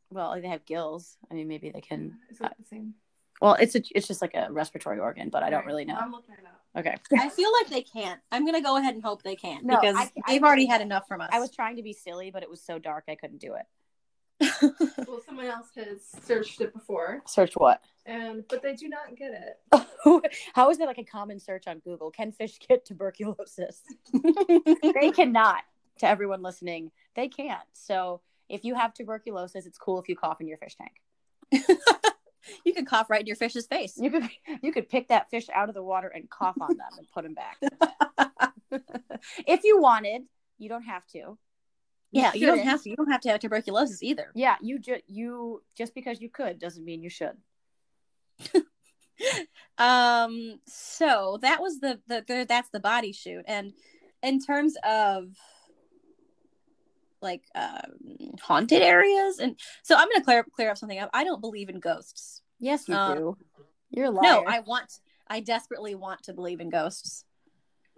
well, they have gills. I mean, maybe they can. Is it uh, the same? Well, it's a, it's just like a respiratory organ, but I don't really know. I'm looking it up. Okay. i feel like they can't i'm gonna go ahead and hope they can No, because I- I- they've already had enough from us I was trying to be silly, but it was so dark I couldn't do it. (laughs) Well, someone else has searched it before, Search what? and but they do not get it. (laughs) How is that like a common search on Google? Can fish get tuberculosis? (laughs) they cannot. To everyone listening, they can't. So if you have tuberculosis, it's cool if you cough in your fish tank. you could cough right in your fish's face You could you could pick that fish out of the water and cough on them and put them back. if you wanted, you don't have to. Yeah you don't have to you don't have to have tuberculosis either Yeah, you just you just because you could doesn't mean you should. (laughs) um so that was the, the the that's the body chute and in terms of like um haunted areas and so i'm gonna clear clear up something up i don't believe in ghosts Yes, you Uh, do. You're a liar. no i want i desperately want to believe in ghosts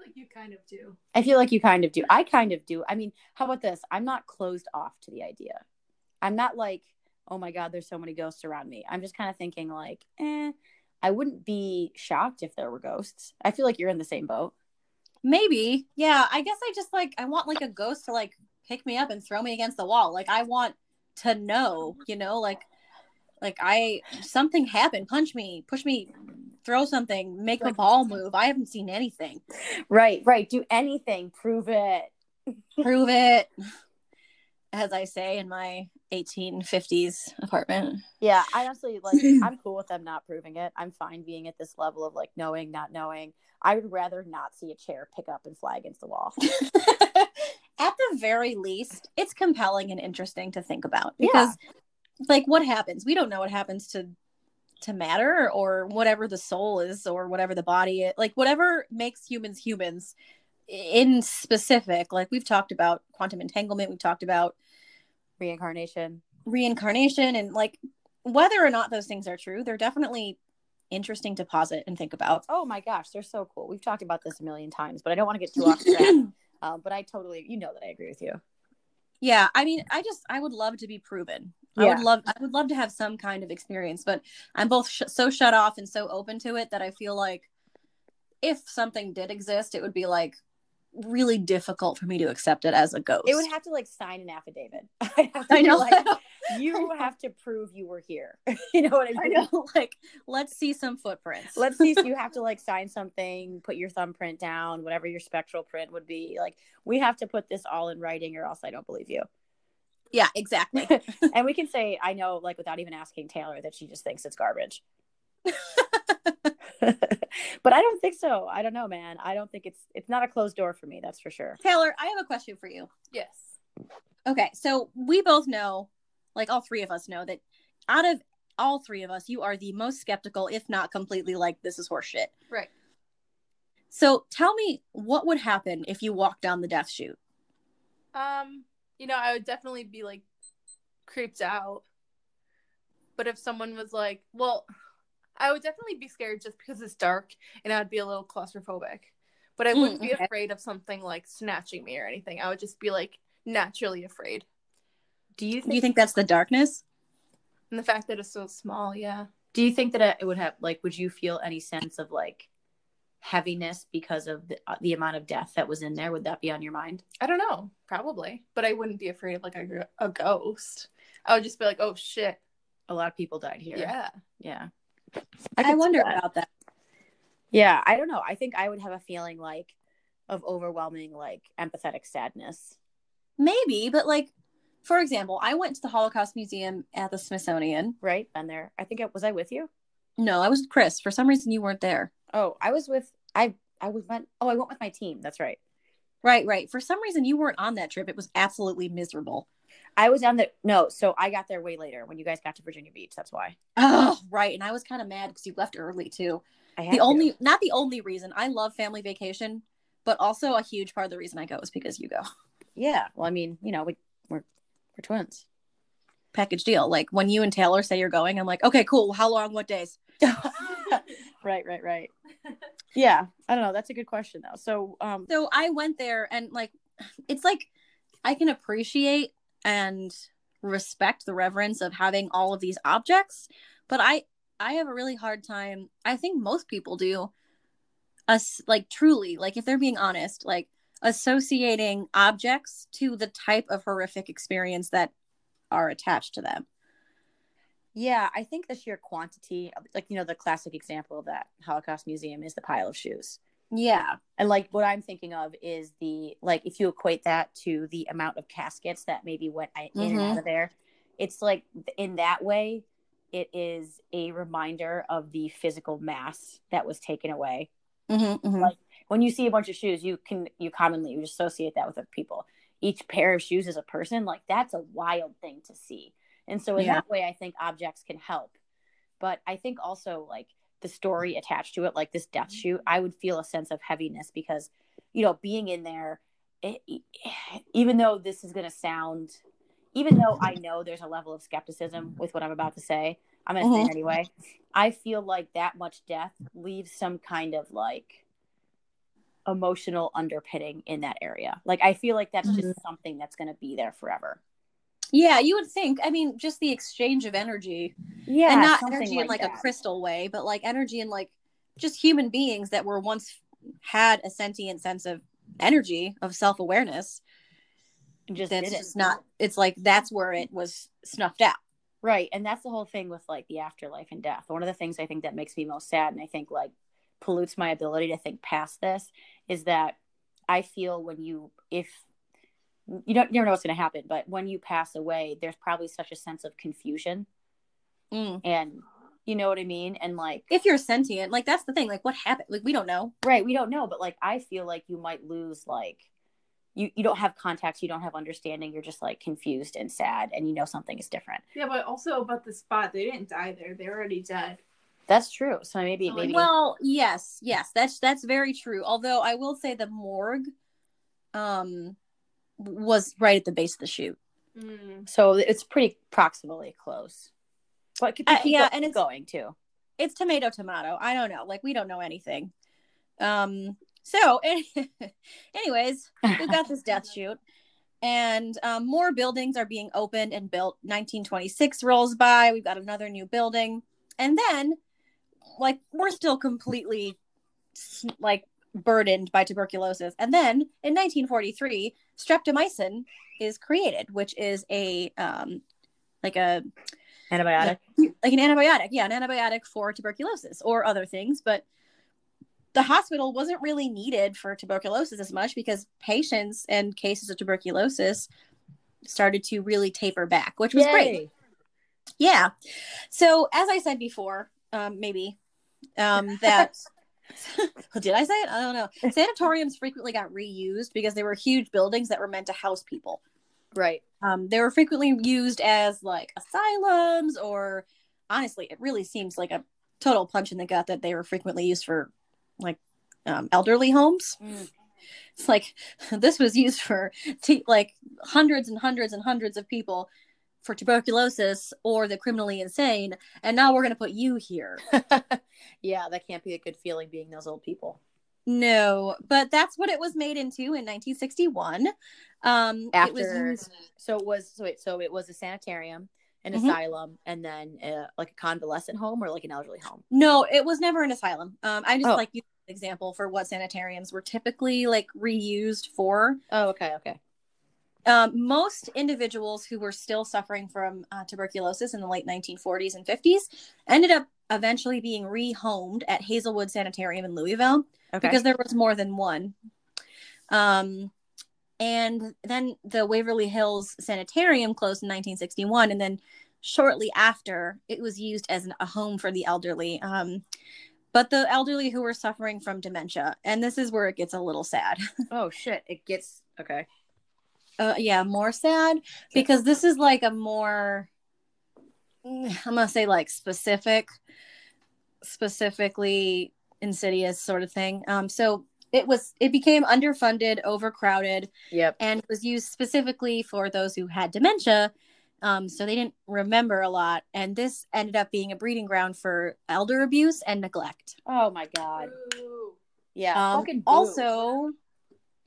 Like you kind of do. I feel like you kind of do. I kind of do. I mean, how about this? I'm not closed off to the idea. I'm not like, oh my God, there's so many ghosts around me. I'm just kind of thinking, like, eh, I wouldn't be shocked if there were ghosts. I feel like you're in the same boat. maybe yeah i guess i just like i want like a ghost to like pick me up and throw me against the wall like i want to know you know like like i something happened punch me push me throw something make a ball move i haven't seen anything Right, right. Do anything. Prove it. prove it as i say in my 1850s apartment Yeah, I honestly like (laughs) I'm cool with them not proving it. I'm fine being at this level of like knowing, not knowing. I would rather not see a chair pick up and fly against the wall. (laughs) at the very least it's compelling and interesting to think about because like what happens we don't know what happens to to matter or whatever the soul is or whatever the body is like whatever makes humans humans in specific like we've talked about quantum entanglement we've talked about Reincarnation. reincarnation and like whether or not those things are true they're definitely interesting to posit and think about Oh my gosh, they're so cool. We've talked about this a million times, but I don't want to get too off track. (clears throat) Um, but I totally, you know that I agree with you. yeah i mean i just i would love to be proven i would love i would love to have some kind of experience but i'm both sh- so shut off and so open to it that i feel like if something did exist it would be like really difficult for me to accept it as a ghost It would have to like sign an affidavit. (laughs) I'd have to i know like, (laughs) you have to prove you were here. (laughs) you know what I i mean? know like let's see some footprints Let's see. You have to like sign something, put your thumbprint down, whatever your spectral print would be. Like, we have to put this all in writing, or else I don't believe you. Yeah exactly (laughs) and we can say, I know, like, without even asking Taylor, that she just thinks it's garbage. (laughs) but I don't think so. I don't know, man. I don't think it's it's not a closed door for me. That's for sure. taylor i have a question for you Yes. okay so we both know like all three of us know that out of all three of us you are the most skeptical if not completely like this is horseshit Right. So tell me what would happen if you walked down the death chute. Um, you know, I would definitely be like creeped out. But if someone was like, well, I would definitely be scared just because it's dark and I'd be a little claustrophobic. But I wouldn't mm, be okay. afraid of something like snatching me or anything. I would just be like naturally afraid. Do you Do you think that's the darkness? And the fact that it's so small, yeah. do you think that it would have like would you feel any sense of like heaviness because of the, uh, the amount of death that was in there? Would that be on your mind? I don't know, probably. But I wouldn't be afraid of like a, a ghost. I would just be like, oh shit. A lot of people died here. Yeah. Yeah. I, could see wonder that. about that. Yeah, I don't know. I think I would have a feeling like of overwhelming like empathetic sadness. Maybe, but like, for example, I went to the Holocaust Museum at the Smithsonian. Right? Been there. I think it was I with you? No, I was with Chris. For some reason, you weren't there. Oh, I was with I I was went oh I went with my team. That's right. Right, right. For some reason, you weren't on that trip. It was absolutely miserable. I was on the no, so I got there way later when you guys got to Virginia Beach. That's why. Oh, right. And I was kind of mad because you left early too. I had The to. only, not the only reason. I love family vacation, but also a huge part of the reason I go is because you go. Yeah. Well, I mean, you know, we we're we're twins. Package deal. Like when you and Taylor say you're going, I'm like, okay, cool. How long? What days? (laughs) (laughs) right, right, right. (laughs) Yeah. I don't know. That's a good question though. So um So I went there and like, it's like I can appreciate and respect the reverence of having all of these objects, but I I have a really hard time. I think most people do. Us like truly, like if they're being honest, like associating objects to the type of horrific experience that are attached to them. Yeah, I think the sheer quantity of like, you know, the classic example of that Holocaust museum is the pile of shoes. Yeah. And like what I'm thinking of is the like if you equate that to the amount of caskets that maybe went i- in and Mhm. out of there, it's like in that way, it is a reminder of the physical mass that was taken away. Mm-hmm, Like when you see a bunch of shoes, you can you commonly you associate that with other people. Each pair of shoes is a person. Like that's a wild thing to see. And so in Yeah. that way, I think objects can help. But I think also like the story attached to it, like this death mm-hmm. chute, I would feel a sense of heaviness because, you know, being in there, it, even though this is going to sound, even though I know there's a level of skepticism with what I'm about to say, I'm going to say it mm-hmm. anyway. I feel like that much death leaves some kind of like emotional underpinning in that area. Like I feel like that's just mm-hmm. something that's going to be there forever. Yeah, you would think. I mean, just the exchange of energy. Yeah, and not energy in like that. a crystal way, but like energy in like just human beings that were once had a sentient sense of energy of self awareness. just That's just not. It's like that's where it was snuffed out. Right. And that's the whole thing with like the afterlife and death. One of the things I think that makes me most sad and I think like pollutes my ability to think past this is that I feel when you, if you don't you never know what's going to happen, but when you pass away, there's probably such a sense of confusion Mm. and you know what I mean? And like, If you're sentient, like that's the thing. Like what happened? Like we don't know. right, we don't know, but like, I feel like you might lose like, you, you don't have contacts you don't have understanding, you're just like confused and sad, and you know something is different. Yeah, but also about the spot, they didn't die there. They're already dead. That's true. So maybe, So, maybe, Well, yes, yes, that's that's very true. Although I will say the morgue, um, was right at the base of the chute. Mm. So it's pretty proximally close. But Uh, yeah, and it's- going too. it's tomato tomato i don't know like we don't know anything um so (laughs) anyways we've got this death chute and um, more buildings are being opened and built 1926 rolls by we've got another new building and then like we're still completely like burdened by tuberculosis and then in 1943 streptomycin is created which is a um like a Antibiotic. like an antibiotic yeah an antibiotic for tuberculosis or other things but the hospital wasn't really needed for tuberculosis as much because patients and cases of tuberculosis started to really taper back which was great. Yeah. So as i said before um maybe um (laughs) that (laughs) did i say it i don't know (laughs) sanatoriums frequently got reused because they were huge buildings that were meant to house people Right. um, they were frequently used as like asylums, or honestly, it really seems like a total punch in the gut that they were frequently used for like um, elderly homes. Mm. It's like (laughs) this was used for t- like hundreds and hundreds and hundreds of people for tuberculosis or the criminally insane, and now we're going to put you here. (laughs) yeah, that can't be a good feeling being those old people. No, but that's what it was made into in 1961. Um, After, it was used, so it was so wait, so it was a sanitarium, an Mhm. asylum, and then uh, like a convalescent home or like an elderly home. no, it was never an asylum. Um, I just Oh. like an example for what sanitariums were typically like reused for. Oh, okay, okay. Um, most individuals who were still suffering from uh, tuberculosis in the late 1940s and 50s ended up eventually being rehomed at Hazelwood Sanitarium in Louisville Okay. because there was more than one. Um, and then the Waverly Hills Sanitarium closed in 1961, and then shortly after, it was used as an, a home for the elderly. Um, but the elderly who were suffering from dementia, and this is where it gets a little sad. (laughs) oh shit, it gets okay. Uh, yeah, more sad because this is like a more mm, I'm gonna say like specific, specifically insidious sort of thing. Um, so it was it became underfunded, overcrowded, Yep. and was used specifically for those who had dementia. Um, so they didn't remember a lot, and this ended up being a breeding ground for elder abuse and neglect. Oh my god. Ooh. Yeah. Um, also,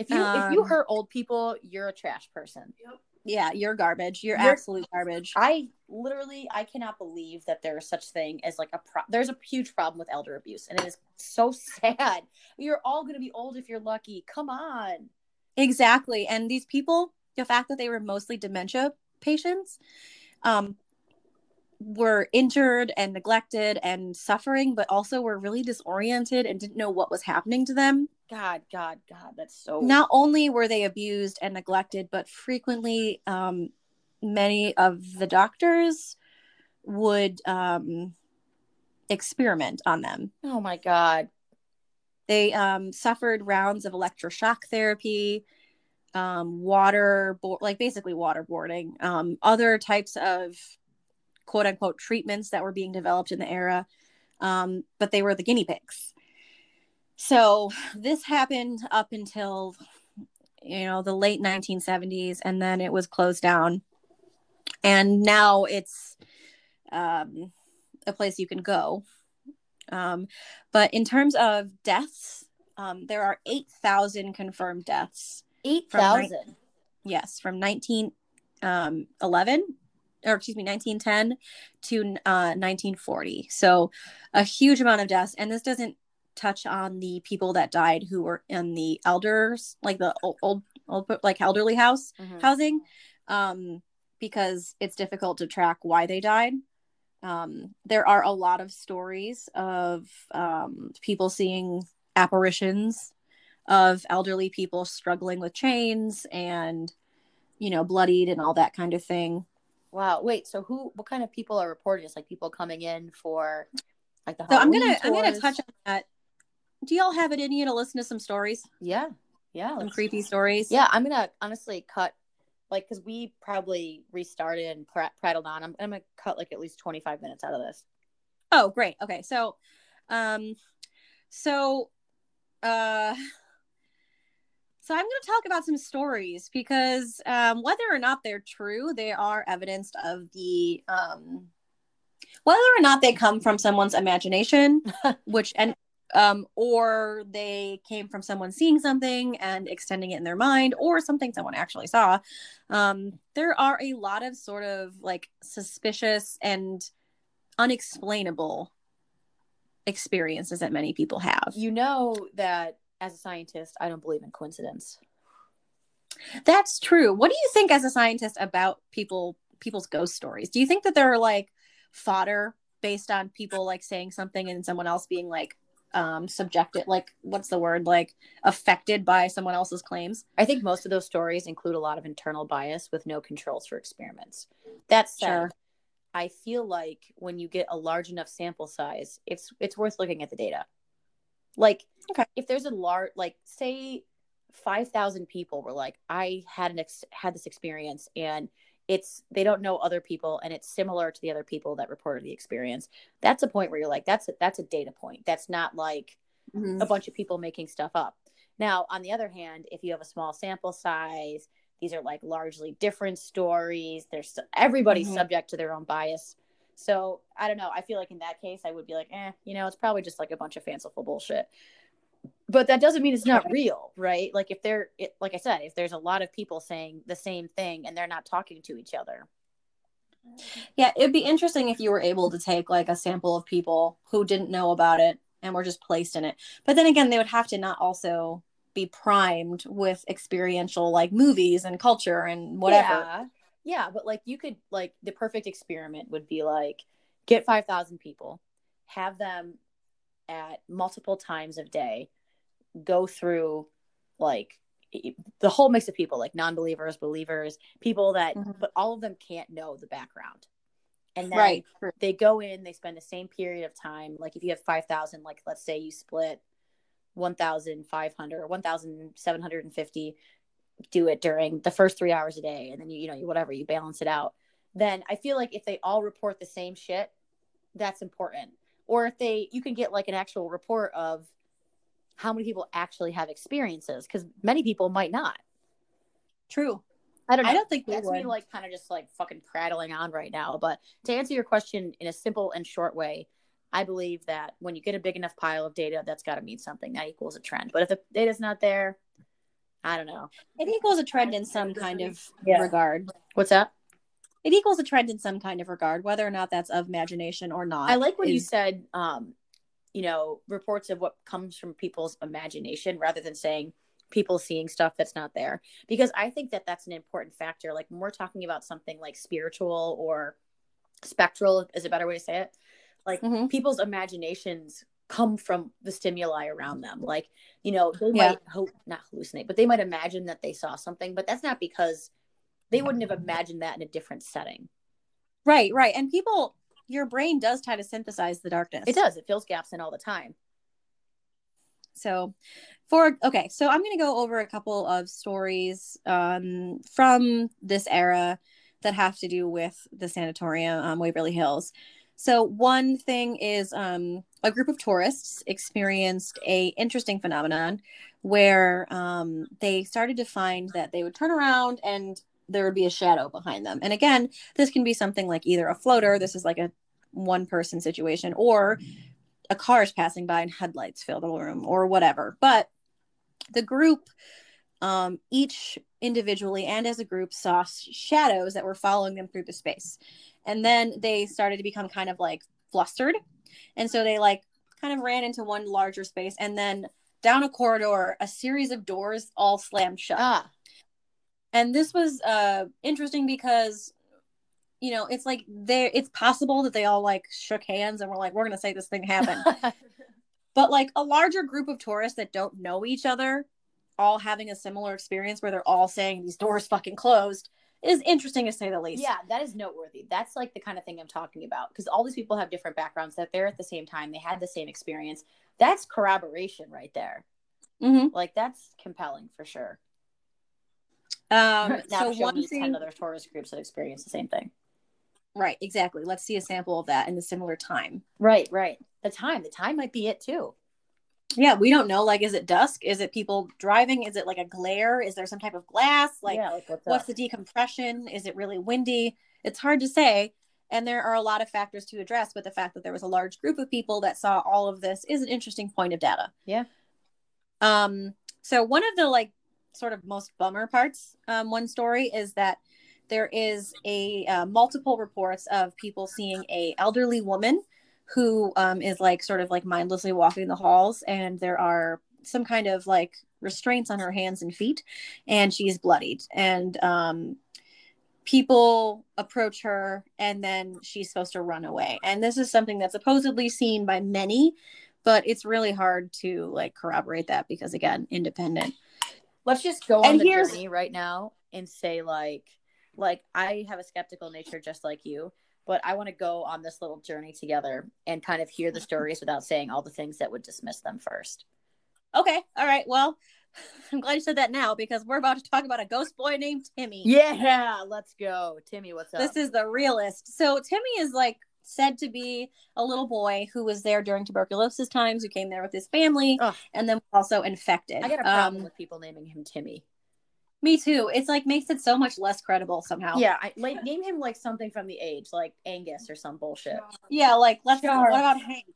if you if you um, hurt old people, you're a trash person. Yep. yeah, you're garbage. You're, You're- absolute garbage. I literally I cannot believe that there is such thing as like a pro- there's a huge problem with elder abuse and it is so sad. You're all going to be old if you're lucky. Come on. Exactly. And these people, the fact that they were mostly dementia patients, um, were injured and neglected and suffering, but also were really disoriented and didn't know what was happening to them. God, God, God, that's so Not only were they abused and neglected, but frequently, um, many of the doctors would um, experiment on them. Oh my god. They um, suffered rounds of electroshock therapy, um, water, bo- like basically waterboarding, um, other types of quote unquote treatments that were being developed in the era. Um, but they were the guinea pigs. So this happened up until, you know, the late 1970s, and then it was closed down. And now it's um, a place you can go. Um, but in terms of deaths, um, there are 8,000 confirmed deaths. 8,000. Yes, from 1911, or excuse me, 1910 to uh, 1940. So a huge amount of deaths. And this doesn't touch on the people that died who were in the elders, like the old, old, old like elderly house Mhm. housing, um, because it's difficult to track why they died. Um, there are a lot of stories of um, people seeing apparitions of elderly people struggling with chains and, you know, bloodied and all that kind of thing. Wow. Wait, so who what kind of people are reporting this? Like people coming in for like the So I'm gonna I'm gonna touch on that. Do y'all have it in you to listen to some stories, Yeah. Yeah. some creepy stories? Yeah, I'm gonna honestly cut like because we probably restarted and prat- prattled on. I'm, I'm gonna cut like at least 25 minutes out of this. Oh, great. Okay. So, um, so, uh, so I'm going to talk about some stories because, um, whether or not they're true, they are evidenced of the, um, whether or not they come from someone's imagination, (laughs) which, and, um, or they came from someone seeing something and extending it in their mind, or something someone actually saw. Um, there are a lot of sort of like suspicious and unexplainable experiences that many people have. You know that as a scientist, I don't believe in coincidence. That's true. What do you think as a scientist about people people's ghost stories? Do you think that they're like fodder based on people like saying something and someone else being like um subjected like what's the word like affected by someone else's claims? I think most of those stories include a lot of internal bias with no controls for experiments. That said, Sure. I feel like when you get a large enough sample size, it's it's worth looking at the data. Like, Okay. if there's a large, like, say, five thousand people were like, I had an ex- had this experience, and it's they don't know other people, and it's similar to the other people that reported the experience. That's a point where you're like, that's a, that's a data point. That's not like a bunch of people making stuff up. Now, on the other hand, if you have a small sample size, these are like largely different stories there's everybody's Mhm. subject to their own bias so i don't know i feel like in that case i would be like eh you know it's probably just like a bunch of fanciful bullshit but that doesn't mean it's not real right like if they're it, like i said if there's a lot of people saying the same thing and they're not talking to each other Yeah, it'd be interesting if you were able to take like a sample of people who didn't know about it and were just placed in it. But then again, they would have to not also be primed with experiential like movies and culture and whatever. Yeah. Yeah, but like you could like the perfect experiment would be like get 5,000 people, have them at multiple times of day go through like the whole mix of people like non-believers, believers, people that Mhm. but all of them can't know the background. And then Right. they go in, they spend the same period of time. Like if you have 5,000, like let's say you split 1,500 or 1,750, do it during the first three hours a day. And then you, you know, you, whatever, you balance it out. Then I feel like if they all report the same shit, that's important. Or if they, you can get like an actual report of how many people actually have experiences because many people might not. True. I don't know. I don't think That's me like kind of just like fucking prattling on right now. But to answer your question in a simple and short way, I believe that when you get a big enough pile of data, that's got to mean something. That equals a trend. But if the data's not there, I don't know. It equals a trend in some kind of Yeah. regard. What's that? It equals a trend in some kind of regard, whether or not that's of imagination or not. I like when you said, um, you know, reports of what comes from people's imagination rather than saying people seeing stuff that's not there. Because I think that that's an important factor. Like when we're talking about something like spiritual or spectral, is a better way to say it. Like Mhm. people's imaginations come from the stimuli around them. Like, you know, they Yeah. might hope not hallucinate, but they might imagine that they saw something, but that's not because they wouldn't have imagined that in a different setting. Right, right. And people, your brain does try to synthesize the darkness. It does. It fills gaps in all the time. So, for okay, so I'm going to go over a couple of stories um, from this era that have to do with the sanatorium, um, Waverly Hills. So, one thing is um, a group of tourists experienced a interesting phenomenon where um, they started to find that they would turn around and there would be a shadow behind them. And again, this can be something like either a floater. This is like a one person situation, or a car is passing by and headlights fill the room or whatever. But the group, um, each individually and as a group, saw shadows that were following them through the space. And then they started to become kind of like flustered. And so they like kind of ran into one larger space. And then down a corridor, a series of doors all slammed shut. Ah, and this was uh interesting because you know it's like there it's possible that they all like shook hands and were like we're gonna say this thing happened (laughs) but like a larger group of tourists that don't know each other all having a similar experience where they're all saying these doors fucking closed is interesting to say the least yeah, that is noteworthy. That's like the kind of thing I'm talking about because all these people have different backgrounds. That they're at the same time, they had the same experience. That's corroboration right there. hmm Like that's compelling for sure. um now so show one me ten other tourist groups that experience the same thing. right exactly let's see a sample of that in a similar time Right, right. The time, the time might be it too. Yeah we don't know like is it dusk? Is it people driving? Is it like a glare? Is there some type of glass? Like yeah, like what's, what's the decompression? Is it really windy? It's hard to say and there are a lot of factors to address but the fact that there was a large group of people that saw all of this is an interesting point of data. Yeah. um so one of the like sort of most bummer parts um one story is that there is a uh, multiple reports of people seeing a elderly woman who um, is like sort of like mindlessly walking the halls and there are some kind of like restraints on her hands and feet and she's bloodied. And um people approach her and then she's supposed to run away. And this is something that's supposedly seen by many but it's really hard to like corroborate that because again independent. Let's just go on And the here's- journey right now and say like, like I have a skeptical nature just like you, but I want to go on this little journey together and kind of hear the stories without saying all the things that would dismiss them first. okay all right well (laughs) i'm glad you said that now because we're about to talk about a ghost boy named timmy Yeah, let's go, Timmy. What's up? this is the realist so timmy is like said to be a little boy who was there during tuberculosis times who came there with his family Ugh. and then also infected I got a problem Um, with people naming him Timmy. Me too. It's like makes it so much less credible somehow. Yeah, I, like name him like something from the age, like Angus or some bullshit. Yeah, like let's Sure. what about Hank?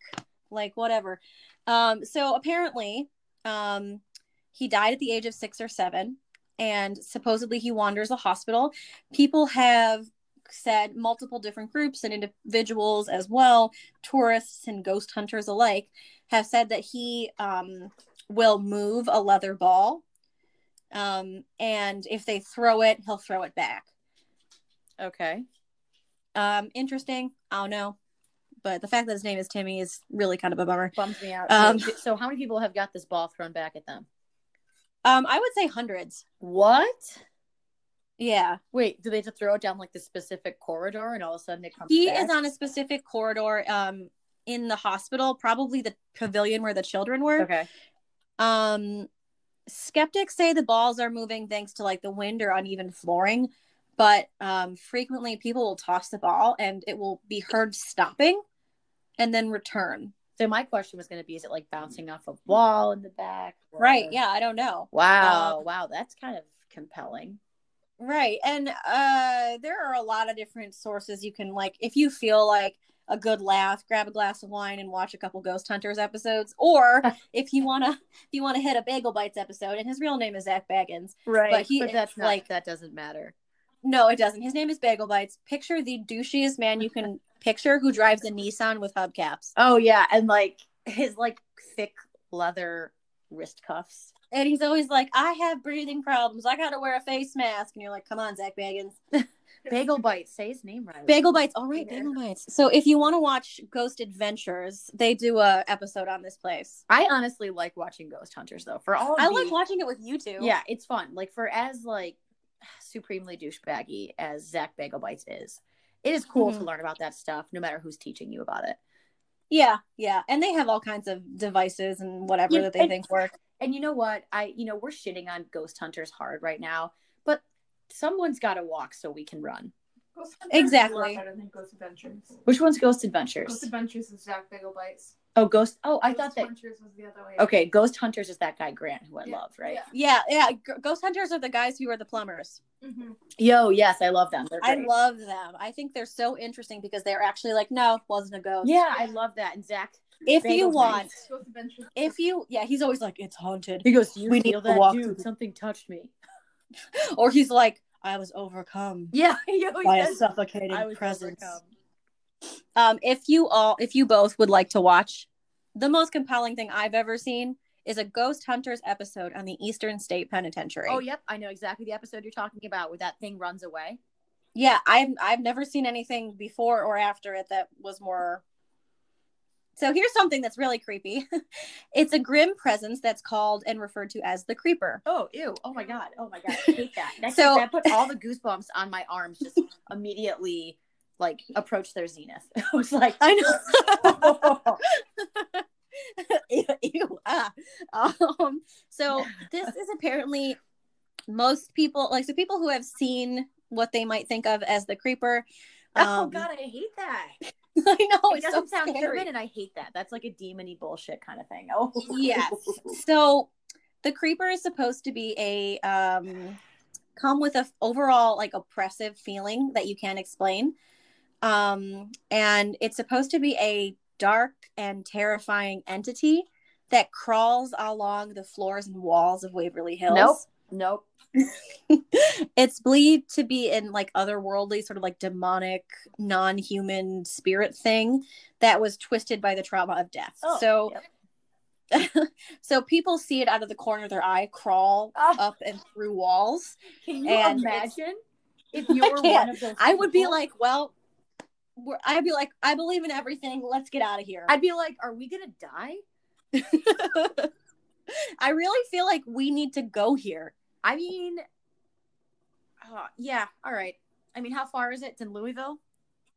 Like whatever. Um, so apparently, um, he died at the age of six or seven, and supposedly he wanders a hospital. People have said multiple different groups and individuals as well, tourists and ghost hunters alike, have said that he um, will move a leather ball. Um, and if they throw it, he'll throw it back. Okay. Um, interesting. I don't know. But the fact that his name is Timmy is really kind of a bummer. Bums me out. Um, so, so how many people have got this ball thrown back at them? Um, I would say hundreds. What? Yeah. Wait, do they have to throw it down like the specific corridor and all of a sudden it comes He back? is on a specific corridor um in the hospital, probably the pavilion where the children were. Okay. Um skeptics say the balls are moving thanks to like the wind or uneven flooring, but um frequently people will toss the ball and it will be heard stopping and then return. So my question was going to be: Is it like bouncing off a wall in the back? or- Right. Yeah, I don't know. Wow. Um, wow. That's kind of compelling. Right. And uh there are a lot of different sources you can like if you feel like a good laugh, grab a glass of wine and watch a couple Ghost Hunters episodes. Or (laughs) if you wanna if you wanna hit a Bagel Bites episode, and his real name is Zak Bagans. Right. But he but that's not, like- like that doesn't matter. No, it doesn't. His name is Bagel Bites. Picture the douchiest man you can (laughs) picture who drives a Nissan with hubcaps. Oh yeah, and like his like thick leather wrist cuffs. And he's always like, I have breathing problems. I gotta wear a face mask. And you're like, come on, Zak Bagans. (laughs) Bagel bites. Say his name right. Bagel Bites. All right, Yeah. Bagel Bites. So if you want to watch Ghost Adventures, they do a episode on this place. I honestly like watching Ghost Hunters though. For all I the- like watching it with you two. Yeah, it's fun. Like for as like supremely douchebaggy as Zach Bagel Bites is, it is cool to Mhm. learn about that stuff, no matter who's teaching you about it. yeah, yeah. And they have all kinds of devices and whatever Yeah, that they and- think work. And you know what? I you know we're shitting on Ghost Hunters hard right now, someone's got to walk so we can run. Ghost Hunters is a lot Exactly. Ghost Adventures. Which one's Ghost Adventures? Ghost Adventures is Jack Bagel Bites. oh, Ghost. Oh, I Ghost thought that. Hunters was the other way. Okay, Ghost Hunters is that guy Grant who I Yeah, love, right? yeah. Yeah, yeah. Ghost Hunters are the guys who are the plumbers. hmm Yo, yes, I love them. I love them. I think they're so interesting because they're actually like, no, wasn't a ghost. Yeah, I love that. And Zach, If Bagel you want, Ghost Adventures. if you, yeah, he's always like, it's haunted. he goes, you We need feel to that, walk dude? through- Something touched me." (laughs) Or he's like, I was overcome (laughs) Yeah, (laughs) he always by a suffocating "I was presence. overcome." Um, if you all, if you both would like to watch, the most compelling thing I've ever seen is a Ghost Hunters episode on the Eastern State Penitentiary. Oh, yep, I know exactly the episode you're talking about where that thing runs away. yeah. I've I've never seen anything before or after it that was more. So here's something that's really creepy. (laughs) it's a grim presence that's called and referred to as the Creeper. Oh, ew! Oh my god! Oh my god! (laughs) I hate that. That, So- that put all the (laughs) goosebumps on my arms. Just immediately, like, approach their zenith. I was like, I know. ew, ew, ah. Um, so this is apparently most people like so people who have seen what they might think of as the creeper. oh um, god, I hate that. (laughs) I know It doesn't so sound scary. human, and I hate that. That's like a demony bullshit kind of thing. Oh, Yes. (laughs) So the creeper is supposed to be a um come with a overall like oppressive feeling that you can't explain. Um and it's supposed to be a dark and terrifying entity that crawls along the floors and walls of Waverly Hills. Nope. Nope. (laughs) it's believed to be in like otherworldly, sort of like demonic, non-human spirit thing that was twisted by the trauma of death. Oh, so yep. (laughs) so people see it out of the corner of their eye crawl Ah. up and through walls. Can you And imagine (laughs) if you were one of those? I would be like, well, we're, I'd be like, I believe in everything. Let's get out of here. I'd be like, are we gonna die? I really feel like we need to go here. I mean, uh, yeah, all right. I mean, how far is it? It's in Louisville.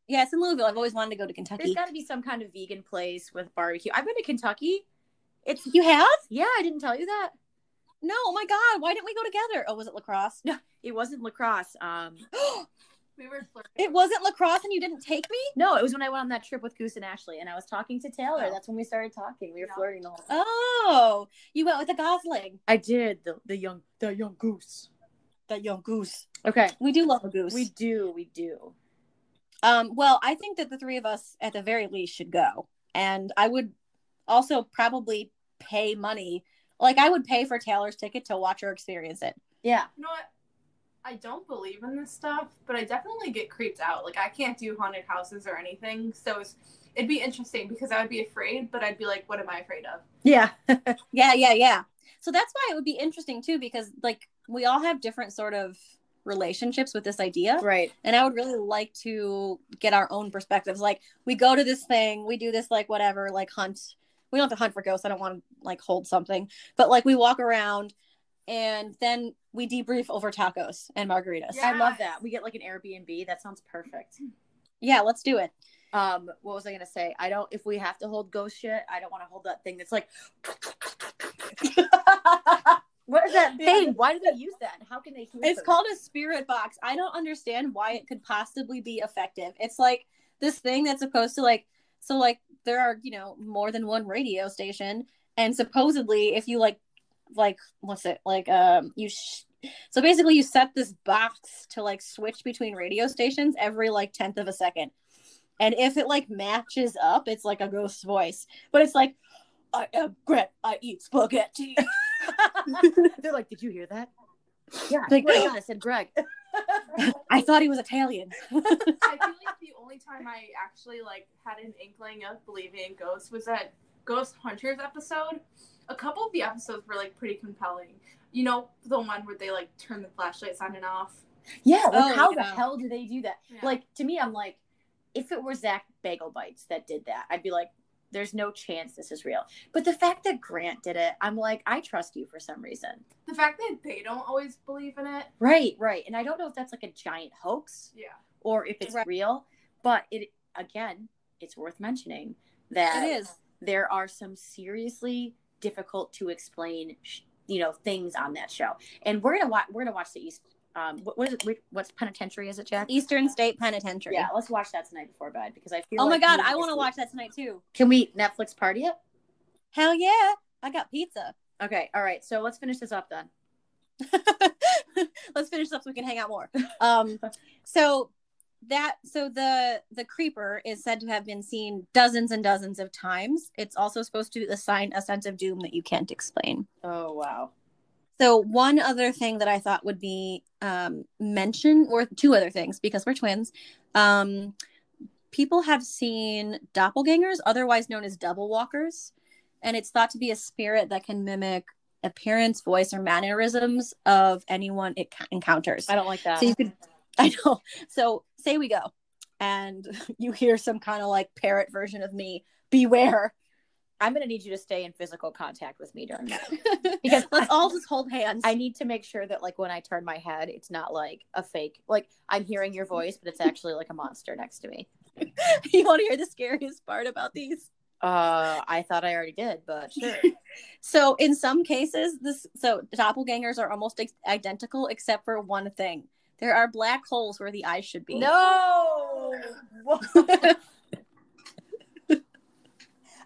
Yeah, it's in Louisville. I've always wanted to go to Kentucky. There's got to be some kind of vegan place with barbecue. I've been to Kentucky. It's you have? yeah, I didn't tell you that. No, oh my god, why didn't we go together? Oh, was it lacrosse? No, (laughs) it wasn't lacrosse. Um, (gasps) (gasps) (gasps) We were flirting. it wasn't lacrosse and you didn't take me? no, it was when I went on that trip with Goose and Ashley, and I was talking to Taylor. Oh. That's when we started talking. We were Yeah. flirting the whole time. Oh, you went with a Gosling. I did the the young the young goose. that young goose. Okay. We do love a goose. We do. We do. Um, well, I think that the three of us, at the very least, should go, and I would also probably pay money. Like I would pay for Taylor's ticket to watch her experience it. Yeah. You know what? I don't believe in this stuff, but I definitely get creeped out. Like I can't do haunted houses or anything, so it's, it'd be interesting because I would be afraid, but I'd be like, "What am I afraid of?" Yeah. (laughs) Yeah, yeah, yeah. So that's why it would be interesting too, because like we all have different sort of relationships with this idea. right. And I would really like to get our own perspectives. Like we go to this thing, we do this like whatever, like hunt. We don't have to hunt for ghosts. I don't want to like hold something, but like we walk around and then we debrief over tacos and margaritas. Yeah. I love that. We get like an Airbnb. That sounds perfect. Yeah, let's do it. Um, what was I gonna say? I don't. If we have to hold ghost shit, I don't want to hold that thing that's like. (laughs) what is that Yeah. thing? Why do they use that? How can they? hear It's from called a spirit box. I don't understand why it could possibly be effective. It's like this thing that's supposed to like so like there are, you know, more than one radio station and supposedly if you like like what's it? Like um you sh- so basically you set this box to like switch between radio stations every like tenth of a second. And if it like matches up, it's like a ghost voice. But it's like I am Gret, I eat spaghetti. (laughs) They're like, "Did you hear that?" Yeah. Like- Like, God, I said Greg. (laughs) (laughs) I thought he was Italian. I feel like the only time I actually like had an inkling of believing in ghosts was that Ghost Hunters episode. A couple of the episodes were like pretty compelling. You know, the one where they like turn the flashlights on and off. Yeah. Like, Oh, how the hell do they do that? Yeah. Like to me, I'm like, if it were Zach Bagel Bites that did that, I'd be like, there's no chance this is real. But the fact that Grant did it, I'm like, I trust you for some reason. the fact that they don't always believe in it. Right, right. And I don't know if that's like a giant hoax Yeah. or if it's Right. real, but it again, it's worth mentioning that It is. there are some seriously difficult to explain, sh- you know, things on that show. And we're gonna watch. We're gonna watch the East. Um, what, what is it? Wh- What's penitentiary? Is it Jack? Eastern State Penitentiary. Yeah, let's watch that tonight before bed because I feel. Oh my god, I want to watch that tonight too. Can we Netflix party it? Hell yeah. I got pizza. Okay, all right. So let's finish this up then. (laughs) Let's finish up so we can hang out more. (laughs) Um so that so the the creeper is said to have been seen dozens and dozens of times. It's also supposed to assign a sense of doom that you can't explain. Oh wow. So one other thing that I thought would be um, mentioned, or two other things, because we're twins. Um, people have seen doppelgangers, otherwise known as double walkers, and it's thought to be a spirit that can mimic appearance, voice, or mannerisms of anyone it encounters. I don't like that. So you could, (laughs) I know. So say we go, and (laughs) you hear some kind of like parrot version of me. Beware, I'm gonna need you to stay in physical contact with me during that. (laughs) Because let's all just hold hands. I need to make sure that like when I turn my head, it's not like a fake. Like I'm hearing your voice, but it's actually like a monster next to me. you want to hear the scariest part about these? Uh, I thought I already did, but sure. So in some cases, this so doppelgangers are almost ex- identical except for one thing. There are black holes where the eyes should be. no. (laughs)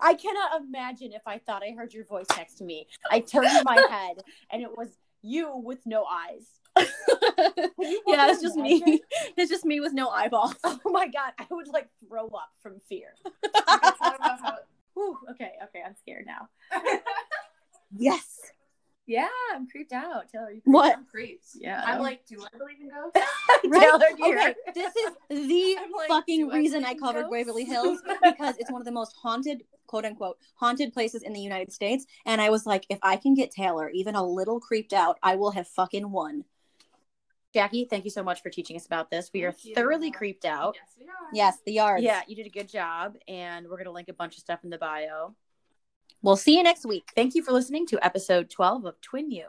I cannot imagine if I thought I heard your voice next to me. I turned my (laughs) head and it was you with no eyes. yeah, it's just imagine? me. (laughs) It's just me with no eyeballs. Oh my god, I would like throw up from fear. I thought about how- Whew, okay, okay, I'm scared now. yes. Yeah, I'm creeped out. Taylor, you What? I'm creeped. Yeah. I'm like, do I believe in ghosts? (laughs) Taylor, you're- Okay, this is (laughs) the like, fucking do I reason I covered ghosts? Waverly Hills (laughs) because it's one of the most haunted, quote unquote, haunted places in the United States. And I was like, if I can get Taylor even a little creeped out, I will have fucking won. Jackie, thank you so much for teaching us about this. We are thoroughly creeped out. Yes, we are. Yes, the yards. Yeah, you did a good job, and we're going to link a bunch of stuff in the bio. We'll see you next week. Thank you for listening to episode 12 of Twin You.